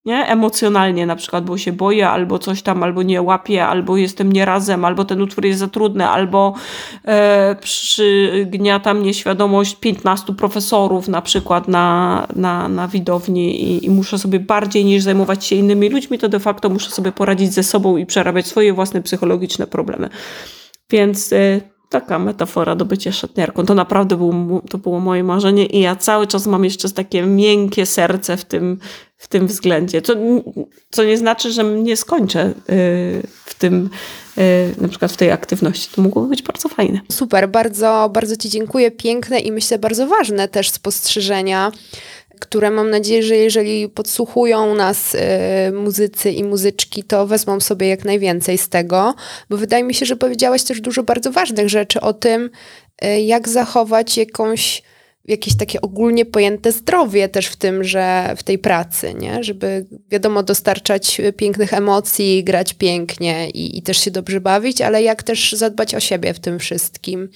nie? emocjonalnie, na przykład, bo się boję, albo coś tam, albo nie łapię, albo jestem nie razem, albo ten utwór jest za trudny, albo e, przygniata mnie świadomość 15 profesorów na przykład na, na, na widowni i, i muszę sobie bardziej niż zajmować się innymi ludźmi, to de facto muszę sobie poradzić ze sobą i przerabiać swoje własne psychologiczne problemy. Więc y, taka metafora do bycia szatniarką. To naprawdę było, to było moje marzenie i ja cały czas mam jeszcze takie miękkie serce w tym, w tym względzie. Co, co nie znaczy, że nie skończę y, w tym, y, na przykład w tej aktywności. To mogłoby być bardzo fajne. Super, bardzo, bardzo Ci dziękuję. Piękne i myślę bardzo ważne też spostrzeżenia które mam nadzieję, że jeżeli podsłuchują nas y, muzycy i muzyczki, to wezmą sobie jak najwięcej z tego, bo wydaje mi się, że powiedziałaś też dużo bardzo ważnych rzeczy o tym, y, jak zachować jakąś jakieś takie ogólnie pojęte zdrowie też w tym, że w tej pracy, nie? Żeby wiadomo dostarczać pięknych emocji, grać pięknie i, i też się dobrze bawić, ale jak też zadbać o siebie w tym wszystkim.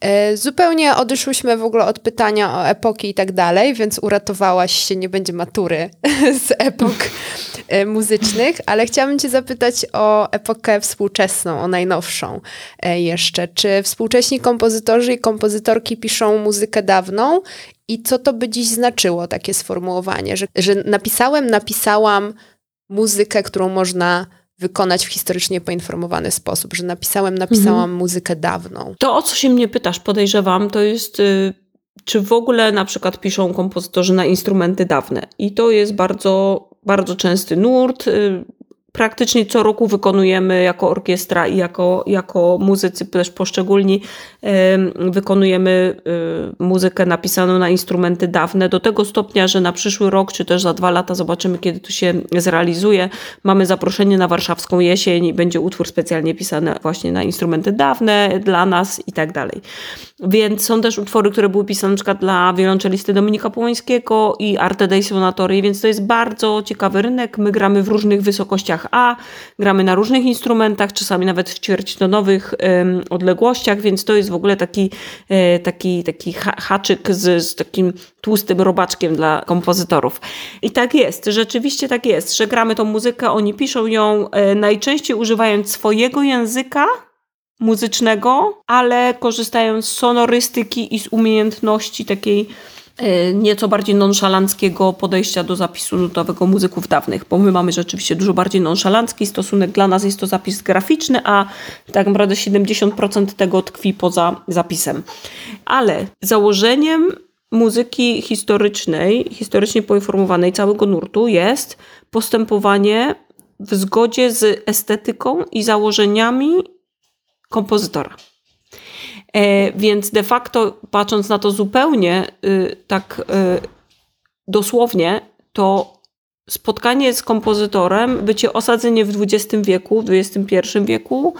E, zupełnie odeszłyśmy w ogóle od pytania o epoki i tak dalej, więc uratowałaś się, nie będzie matury z epok e, muzycznych, ale chciałabym Cię zapytać o epokę współczesną, o najnowszą e, jeszcze. Czy współcześni kompozytorzy i kompozytorki piszą muzykę dawną i co to by dziś znaczyło, takie sformułowanie, że, że napisałem, napisałam muzykę, którą można wykonać w historycznie poinformowany sposób, że napisałem, napisałam mhm. muzykę dawną. To, o co się mnie pytasz, podejrzewam, to jest y, czy w ogóle na przykład piszą kompozytorzy na instrumenty dawne. I to jest bardzo, bardzo częsty nurt. Y, praktycznie co roku wykonujemy jako orkiestra i jako, jako muzycy też poszczególni wykonujemy y, muzykę napisaną na instrumenty dawne do tego stopnia, że na przyszły rok czy też za dwa lata zobaczymy kiedy to się zrealizuje. Mamy zaproszenie na warszawską jesień i będzie utwór specjalnie pisany właśnie na instrumenty dawne dla nas i tak dalej. Więc są też utwory, które były pisane na przykład dla wiolonczelisty Dominika Połańskiego i Arte dei Sonatori, więc to jest bardzo ciekawy rynek. My gramy w różnych wysokościach A, gramy na różnych instrumentach, czasami nawet w ćwierćtonowych odległościach, więc to jest w ogóle taki, e, taki, taki haczyk z, z takim tłustym robaczkiem dla kompozytorów. I tak jest, rzeczywiście tak jest, że gramy tą muzykę, oni piszą ją e, najczęściej używając swojego języka, muzycznego, ale korzystając z sonorystyki i z umiejętności takiej nieco bardziej nonszalanckiego podejścia do zapisu nutowego muzyków dawnych, bo my mamy rzeczywiście dużo bardziej nonszalancki stosunek. Dla nas jest to zapis graficzny, a tak naprawdę 70% tego tkwi poza zapisem. Ale założeniem muzyki historycznej, historycznie poinformowanej całego nurtu jest postępowanie w zgodzie z estetyką i założeniami kompozytora. E, więc de facto, patrząc na to zupełnie y, tak y, dosłownie, to spotkanie z kompozytorem, bycie osadzenie w XX wieku, XXI wieku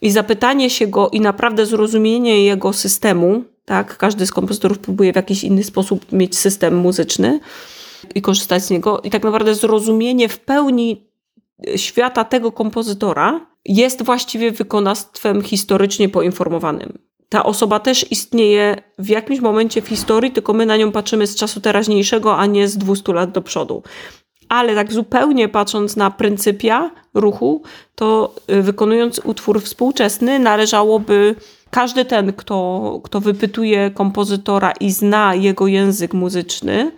i zapytanie się go i naprawdę zrozumienie jego systemu, tak, każdy z kompozytorów próbuje w jakiś inny sposób mieć system muzyczny i korzystać z niego i tak naprawdę zrozumienie w pełni świata tego kompozytora jest właściwie wykonawstwem historycznie poinformowanym. Ta osoba też istnieje w jakimś momencie w historii, tylko my na nią patrzymy z czasu teraźniejszego, a nie z 200 lat do przodu. Ale tak zupełnie patrząc na pryncypia ruchu, to y, wykonując utwór współczesny, należałoby każdy ten, kto, kto wypytuje kompozytora i zna jego język muzyczny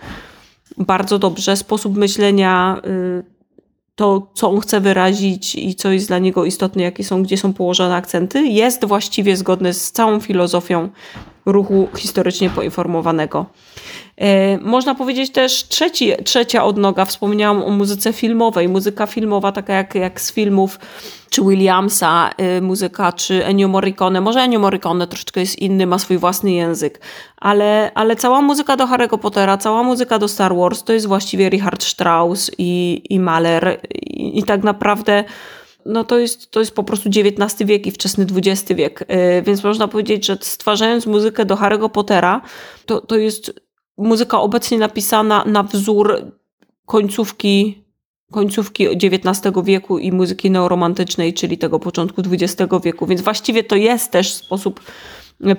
bardzo dobrze, sposób myślenia, y, to, co on chce wyrazić i co jest dla niego istotne, jakie są, gdzie są położone akcenty, jest właściwie zgodne z całą filozofią ruchu historycznie poinformowanego. E, można powiedzieć też trzeci, trzecia odnoga, wspomniałam o muzyce filmowej. Muzyka filmowa, taka jak, jak z filmów czy Williamsa, y, muzyka, czy Ennio Morricone. Może Ennio Morricone troszeczkę jest inny, ma swój własny język, ale, ale cała muzyka do Harry'ego Pottera, cała muzyka do Star Wars to jest właściwie Richard Strauss i, i Mahler i, i tak naprawdę no to jest, to jest po prostu XIX wiek i wczesny XX wiek. Y, więc można powiedzieć, że stwarzając muzykę do Harry'ego Pottera, to, to jest muzyka obecnie napisana na wzór końcówki, końcówki XIX wieku i muzyki neoromantycznej, czyli tego początku XX wieku. Więc właściwie to jest też sposób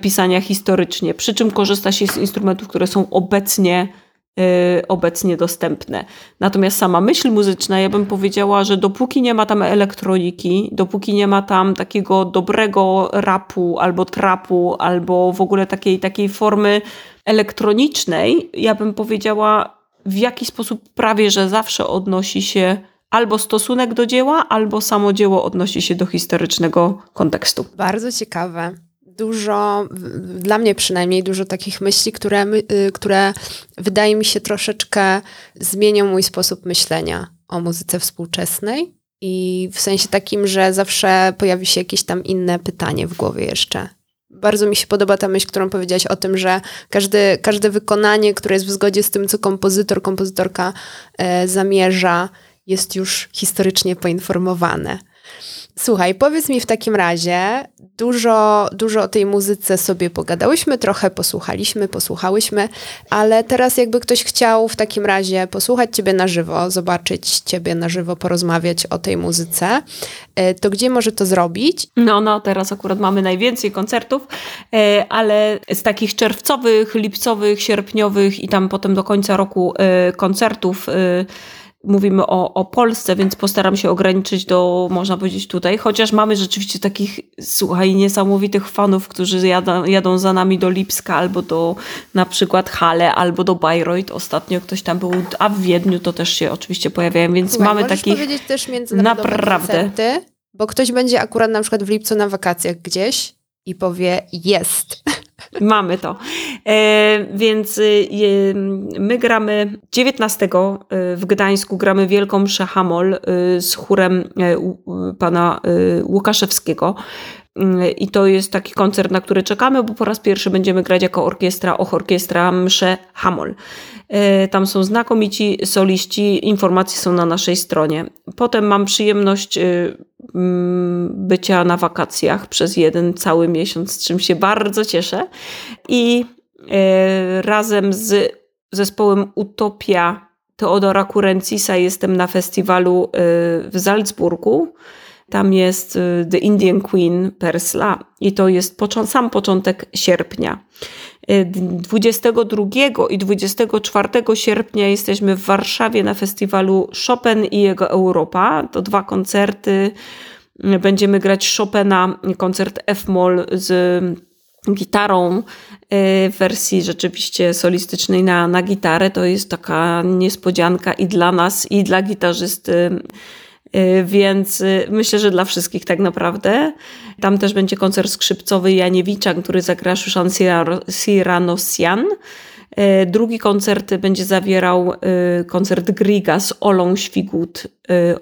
pisania historycznie, przy czym korzysta się z instrumentów, które są obecnie obecnie dostępne. Natomiast sama myśl muzyczna, ja bym powiedziała, że dopóki nie ma tam elektroniki, dopóki nie ma tam takiego dobrego rapu albo trapu, albo w ogóle takiej, takiej formy elektronicznej, ja bym powiedziała, w jaki sposób prawie że zawsze odnosi się albo stosunek do dzieła, albo samo dzieło odnosi się do historycznego kontekstu. Bardzo ciekawe dużo, dla mnie przynajmniej, dużo takich myśli, które, y, które wydaje mi się troszeczkę zmienią mój sposób myślenia o muzyce współczesnej. I w sensie takim, że zawsze pojawi się jakieś tam inne pytanie w głowie jeszcze. Bardzo mi się podoba ta myśl, którą powiedziałaś o tym, że każde, każde wykonanie, które jest w zgodzie z tym, co kompozytor, kompozytorka e, zamierza, jest już historycznie poinformowane. Słuchaj, powiedz mi w takim razie, dużo, dużo o tej muzyce sobie pogadałyśmy, trochę posłuchaliśmy, posłuchałyśmy, ale teraz jakby ktoś chciał w takim razie posłuchać Ciebie na żywo, zobaczyć Ciebie na żywo, porozmawiać o tej muzyce, e, to gdzie może to zrobić? No, no, teraz akurat mamy najwięcej koncertów, e, ale z takich czerwcowych, lipcowych, sierpniowych i tam potem do końca roku e, koncertów mówimy o, o Polsce, więc postaram się ograniczyć do, można powiedzieć, tutaj. Chociaż mamy rzeczywiście takich, słuchaj, niesamowitych fanów, którzy jadą, jadą za nami do Lipska albo do na przykład Hale, albo do Bayreuth. Ostatnio ktoś tam był, a w Wiedniu to też się oczywiście pojawiają, więc Słuchaj, mamy takich. powiedzieć też naprawdę. Koncerty, bo ktoś będzie akurat na przykład w lipcu na wakacjach gdzieś i powie jest. Mamy to. E, więc y, my gramy 19 y, w Gdańsku, gramy Wielką Mszę Hamol y, z chórem e, pana Łukaszewskiego. I to jest taki koncert, na który czekamy, bo po raz pierwszy będziemy grać jako orkiestra, och, orkiestra Msze Hamol. E, tam są znakomici soliści, informacje są na naszej stronie. Potem mam przyjemność Mm, bycia na wakacjach przez jeden cały miesiąc, z czym się bardzo cieszę. I e, razem z zespołem Utopia Teodora Kurencisa jestem na festiwalu e, w Salzburgu. Tam jest e, The Indian Queen Persla i to jest sam początek sierpnia. 22 i 24 sierpnia jesteśmy w Warszawie na festiwalu Chopin i jego Europa. To dwa koncerty. Będziemy grać Chopina, koncert F-moll z gitarą y, w wersji rzeczywiście solistycznej na, na gitarę. To jest taka niespodzianka i dla nas, i dla gitarzysty Y, więc y, myślę, że dla wszystkich tak naprawdę. Tam też będzie koncert skrzypcowy Janiewicza, który zagra Szushan Siranosian. Y, drugi koncert będzie zawierał koncert Griga z Olą Świgut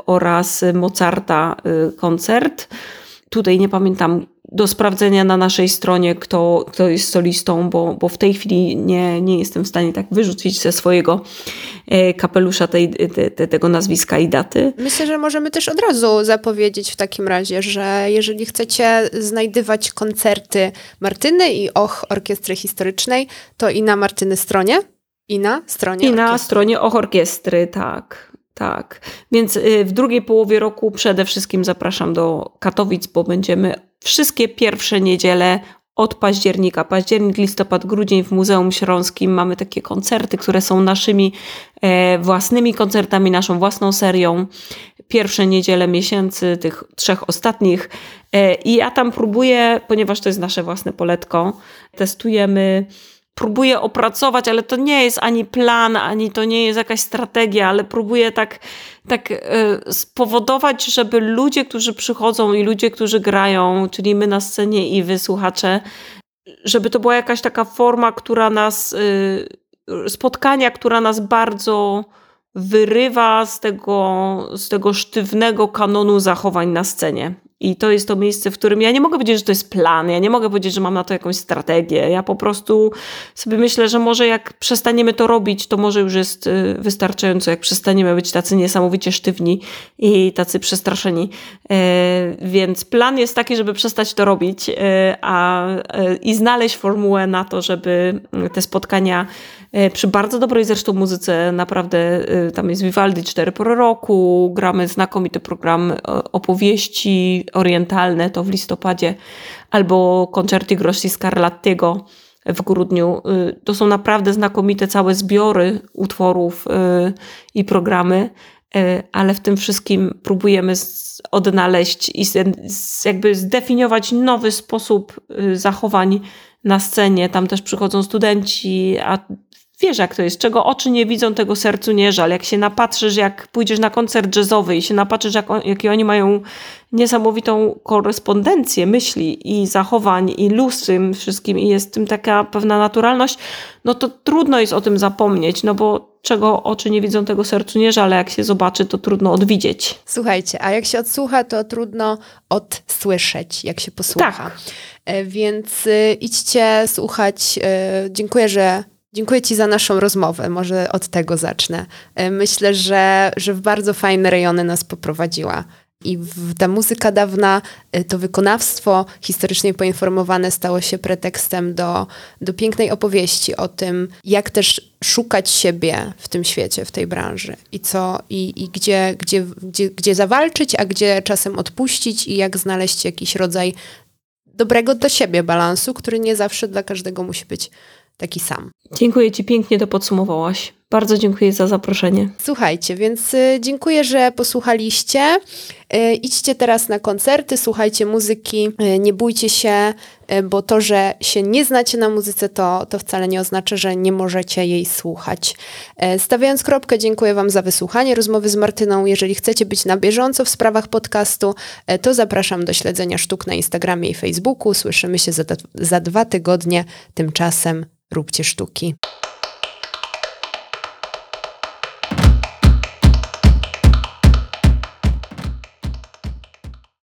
oraz Mozarta koncert. Tutaj nie pamiętam do sprawdzenia na naszej stronie, kto, kto jest solistą, bo, bo w tej chwili nie, nie jestem w stanie tak wyrzucić ze swojego e, kapelusza tej, te, te, tego nazwiska i daty. Myślę, że możemy też od razu zapowiedzieć w takim razie, że jeżeli chcecie znajdywać koncerty Martyny i Och Orkiestry Historycznej, to i na Martyny stronie, i na stronie I na stronie Och Orkiestry, tak. Tak, więc y, w drugiej połowie roku przede wszystkim zapraszam do Katowic, bo będziemy wszystkie pierwsze niedziele od października, październik, listopad, grudzień w Muzeum Śląskim mamy takie koncerty, które są naszymi e, własnymi koncertami, naszą własną serią. Pierwsze niedziele miesięcy, tych trzech ostatnich. E, I ja tam próbuję, ponieważ to jest nasze własne poletko, testujemy próbuję opracować, ale to nie jest ani plan, ani to nie jest jakaś strategia, ale próbuję tak, tak e, spowodować, żeby ludzie, którzy przychodzą i ludzie, którzy grają, czyli my na scenie i wy słuchacze, żeby to była jakaś taka forma, która nas, y, spotkania, która nas bardzo wyrywa z tego, z tego sztywnego kanonu zachowań na scenie. I to jest to miejsce, w którym ja nie mogę powiedzieć, że to jest plan, ja nie mogę powiedzieć, że mam na to jakąś strategię. Ja po prostu sobie myślę, że może jak przestaniemy to robić, to może już jest y, wystarczająco, jak przestaniemy być tacy niesamowicie sztywni i tacy przestraszeni. E, więc plan jest taki, żeby przestać to robić e, a, e, i znaleźć formułę na to, żeby te spotkania przy bardzo dobrej zresztą muzyce, naprawdę tam jest Vivaldi 4 po roku, gramy znakomity program opowieści orientalne, to w listopadzie, albo koncerty Grossi Scarlattiego w grudniu. To są naprawdę znakomite całe zbiory utworów i programy, ale w tym wszystkim próbujemy odnaleźć i jakby zdefiniować nowy sposób zachowań na scenie. Tam też przychodzą studenci, a wiesz jak to jest, czego oczy nie widzą, tego sercu nie żal. Jak się napatrzysz, jak pójdziesz na koncert jazzowy i się napatrzysz, jak on, jakie oni mają niesamowitą korespondencję myśli i zachowań i luz tym wszystkim i jest tym taka pewna naturalność, no to trudno jest o tym zapomnieć, no bo czego oczy nie widzą, tego sercu nie żal, ale jak się zobaczy, to trudno odwidzieć. Słuchajcie, a jak się odsłucha, to trudno odsłyszeć, jak się posłucha. Tak. E, więc y, idźcie słuchać. E, dziękuję, że Dziękuję Ci za naszą rozmowę. Może od tego zacznę. E, myślę, że, że w bardzo fajne rejony nas poprowadziła. I ta muzyka dawna, e, to wykonawstwo historycznie poinformowane stało się pretekstem do, do pięknej opowieści o tym, jak też szukać siebie w tym świecie, w tej branży i co, i, i gdzie, gdzie, gdzie, gdzie zawalczyć, a gdzie czasem odpuścić i jak znaleźć jakiś rodzaj dobrego dla siebie balansu, który nie zawsze dla każdego musi być taki sam. Dziękuję Ci pięknie, to podsumowałaś. Bardzo dziękuję za zaproszenie. Słuchajcie, więc y, dziękuję, że posłuchaliście. Y, idźcie teraz na koncerty, słuchajcie muzyki, y, nie bójcie się, bo to, że się nie znacie na muzyce, to, to wcale nie oznacza, że nie możecie jej słuchać. Stawiając kropkę, dziękuję Wam za wysłuchanie rozmowy z Martyną. Jeżeli chcecie być na bieżąco w sprawach podcastu, to zapraszam do śledzenia sztuk na Instagramie i Facebooku. Słyszymy się za, za dwa tygodnie. Tymczasem róbcie sztuki.